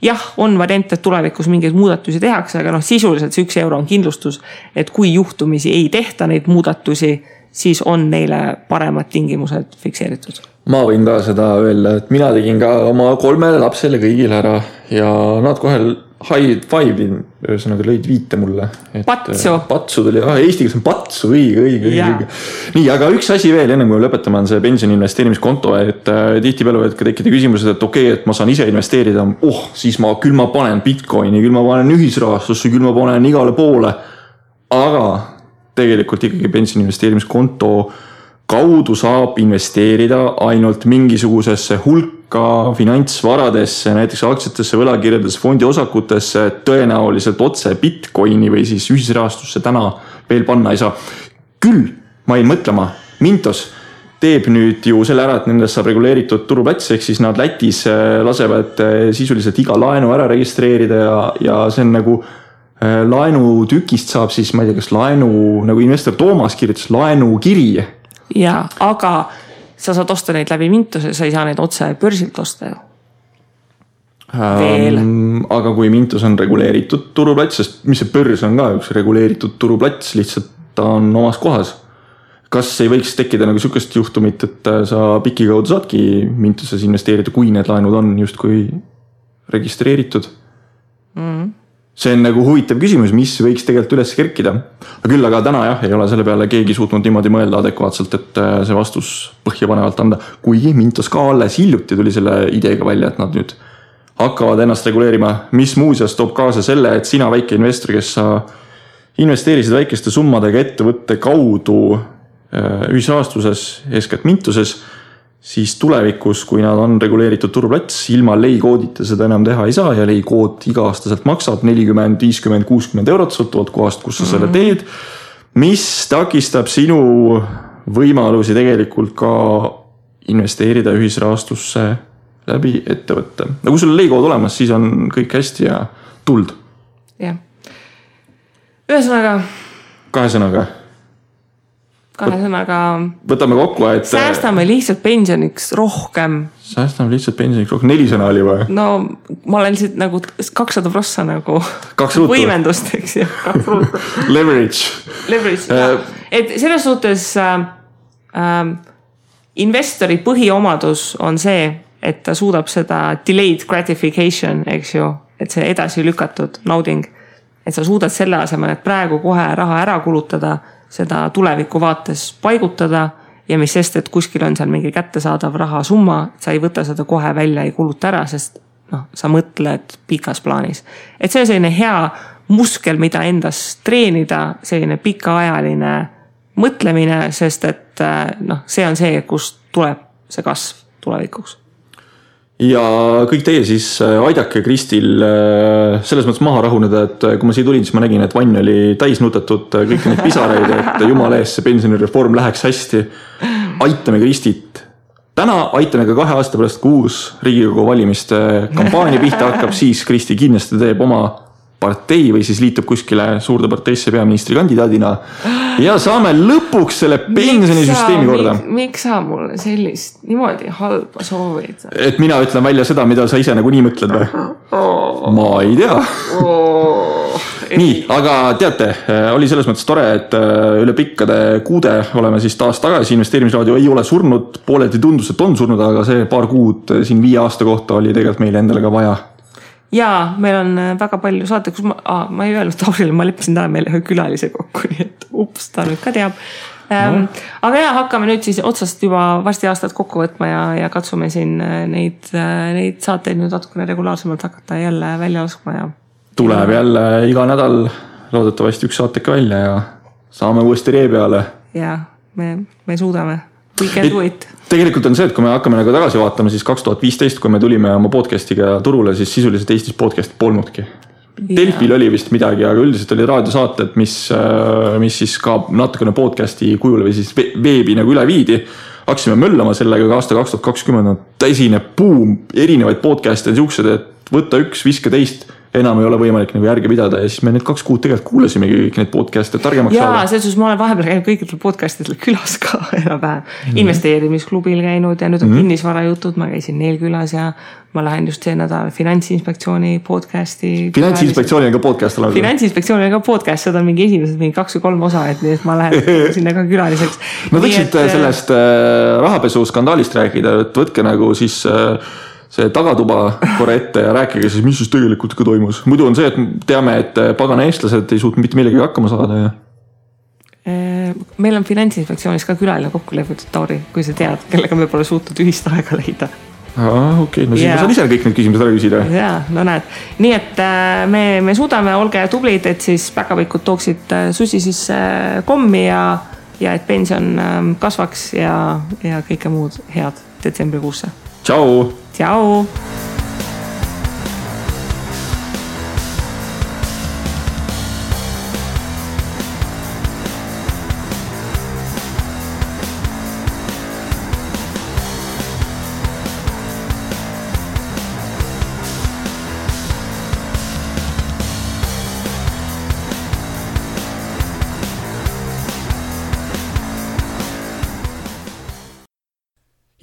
jah, on variant, et tulevikus mingeid muudatusi tehakse, aga noh, sisuliselt see üks euro on kindlustus, et kui juhtumisi ei tehta neid muudatusi, siis on neile paremad tingimused fikseeritud ma võin ka seda öelda, et mina tegin ka oma kolmele lapsele kõigile ära ja nad kohe high five'i, ühesõnaga lõid viite mulle. patsu. patsu tuli, ah eesti keeles on patsu, õige, õige, õige, õige. nii, aga üks asi veel, enne kui me lõpetame, on see pensioni investeerimiskonto, et äh, tihtipeale võivad ka tekkida küsimused, et okei okay,, et ma saan ise investeerida, oh, siis ma, küll ma panen Bitcoini, küll ma panen ühisrahastusse, küll ma panen igale poole. aga tegelikult ikkagi pensioni investeerimiskonto kaudu saab investeerida ainult mingisugusesse hulka finantsvaradesse, näiteks aktsiatesse, võlakirjadesse, fondiosakutesse, tõenäoliselt otse Bitcoini või siis ühisrahastusse täna veel panna ei saa. küll ma jäin mõtlema, Mintos teeb nüüd ju selle ära, et nendest saab reguleeritud turuplats, ehk siis nad Lätis äh, lasevad äh, sisuliselt iga laenu ära registreerida ja, ja see on nagu äh, laenutükist saab siis, ma ei tea, kas laenu, nagu investor Toomas kirjutas, laenukiri ja, aga sa saad osta neid läbi Mintuse, sa ei saa neid otse börsilt osta ju. veel ähm,. aga kui Mintus on reguleeritud turuplats, sest mis see börs on ka üks reguleeritud turuplats, lihtsalt ta on omas kohas. kas ei võiks tekkida nagu sihukest juhtumit, et äh, sa PIK-i kaudu saadki Mintuses investeerida, kui need laenud on justkui registreeritud mm? -hmm see on nagu huvitav küsimus, mis võiks tegelikult üles kerkida. küll aga täna jah, ei ole selle peale keegi suutnud niimoodi mõelda adekvaatselt, et äh, see vastus põhjapanevalt anda. kuigi Mintos ka alles hiljuti tuli selle ideega välja, et nad nüüd hakkavad ennast reguleerima, mis muuseas toob kaasa selle, et sina, väike investor, kes sa investeerisid väikeste summadega ettevõtte kaudu äh, ühisrahastuses, eeskätt Mintuses siis tulevikus, kui nad on reguleeritud turuplats, ilma leikoodita seda enam teha ei saa ja leikood iga-aastaselt maksab nelikümmend, viiskümmend, kuuskümmend eurot, sõltuvalt kohast, kus sa selle mhm. teed. mis takistab sinu võimalusi tegelikult ka investeerida ühisrahastusse läbi ettevõtte. no kui sul on Legod olemas, siis on kõik hästi ja tuld. jah. ühesõnaga. kahe sõnaga. Kahe sõnaga. võtame kokku, et. säästame lihtsalt pensioniks rohkem. säästame lihtsalt pensioniks rohkem, neli sõna oli või? no ma olen lihtsalt nagu kakssada prossa nagu. võimendust, eks ju, kaks ruutu Leverage. Leverage äh,, et selles suhtes äh, äh, investori põhiomadus on see, et ta suudab seda delayed gratification, eks ju, et see edasi lükatud nauding. et sa suudad selle asemel, et praegu kohe raha ära kulutada, seda tuleviku vaates paigutada ja mis sest, et kuskil on seal mingi kättesaadav rahasumma, sa ei võta seda kohe välja, ei kuluta ära, sest noh, sa mõtled pikas plaanis. et see on selline hea muskel, mida endas treenida, selline pikaajaline mõtlemine, sest et noh, see on see, kust tuleb see kasv tulevikuks ja kõik teie siis äh, aidake Kristil äh, selles mõttes maha rahuneda, et äh, kui ma siia tulin, siis ma nägin, et vann oli täis nutatud kõiki neid pisaraid, et jumala eest see pensionireform läheks hästi. aitame Kristit. täna aitame ka kahe aasta pärast, kui uus riigikogu valimiste kampaania pihta hakkab, siis Kristi kindlasti teeb oma partei või siis liitub kuskile suurde parteisse peaministrikandidaadina. ja saame lõpuks selle pensionisüsteemi korda. miks sa mulle sellist niimoodi halba soovid? et mina ütlen välja seda, mida sa ise nagunii mõtled või oh.? ma ei tea oh. nii, aga teate, oli selles mõttes tore, et äh, üle pikkade kuude oleme siis taas tagasi, investeerimisraadio ei ole surnud, pooleldi tundus, et on surnud, aga see paar kuud siin viie aasta kohta oli tegelikult meile endale ka vaja ja meil on äh, väga palju saate, kus ma ah,, ma ei öelnud Taurile, ma leppisin täna meil ühe külalise kokku, nii et ups, ta nüüd ka teab ähm, no.. aga ja hakkame nüüd siis otsast juba varsti aastat kokku võtma ja, ja katsume siin äh, neid, äh, neid saateid nüüd natukene regulaarsemalt hakata jälle välja laskma ja. tuleb jälle iga nädal loodetavasti üks saateke välja ja saame uuesti ree peale. ja me, me suudame We can do it. Tegelikult on see, et kui me hakkame nagu tagasi vaatama, siis kaks tuhat viisteist, kui me tulime oma podcast'iga turule, siis sisuliselt Eestis podcast'i polnudki. Delfil oli vist midagi, aga üldiselt oli raadiosaated, mis, äh, mis siis ka natukene podcast'i kujul või siis veebi nagu üle viidi. hakkasime möllama sellega, aga aasta kaks tuhat kakskümmend on täisine buum, erinevaid podcast'e on siuksed, et võtta üks, viska teist enam ei ole võimalik nagu järge pidada ja siis me need kaks kuud tegelikult kuulasimegi kõik neid podcast'e targemaks saada. jaa, selles suhtes ma olen vahepeal käinud kõikidel podcast idel külas ka enam-vähem mm -hmm.. investeerimisklubil käinud ja nüüd on mm -hmm. kinnisvarajutud, ma käisin neil külas ja ma lähen just see nädal Finantsinspektsiooni podcast'i. finantsinspektsioonil on ka podcast olemas? finantsinspektsioonil on ka podcast, seda on mingi esimesed mingi kaks või kolm osa, et nii et ma lähen sinna ka külaliseks. no võiksite et... sellest äh, rahapesuskandaalist rääkida, et võtke nagu siis äh, see tagatuba korra ette ja rääkige siis, mis siis tegelikult ikka toimus. muidu on see, et teame, et pagana eestlased ei suutnud mitte millegagi hakkama saada ja. Äh, meil on Finantsinspektsioonis ka külaline kokku lepitud, Tauri, kui sa tead, kellega me pole suutnud ühist aega leida. aa, okei okay., no siis yeah. ma saan ise kõik need küsimused ära küsida. ja, no näed, nii et äh, me, me suudame, olge tublid, et siis päkapikud tooksid äh, susi sisse kommi ja, ja et pension ähm, kasvaks ja, ja kõike muud head detsembrikuusse. Ciao. Ciao.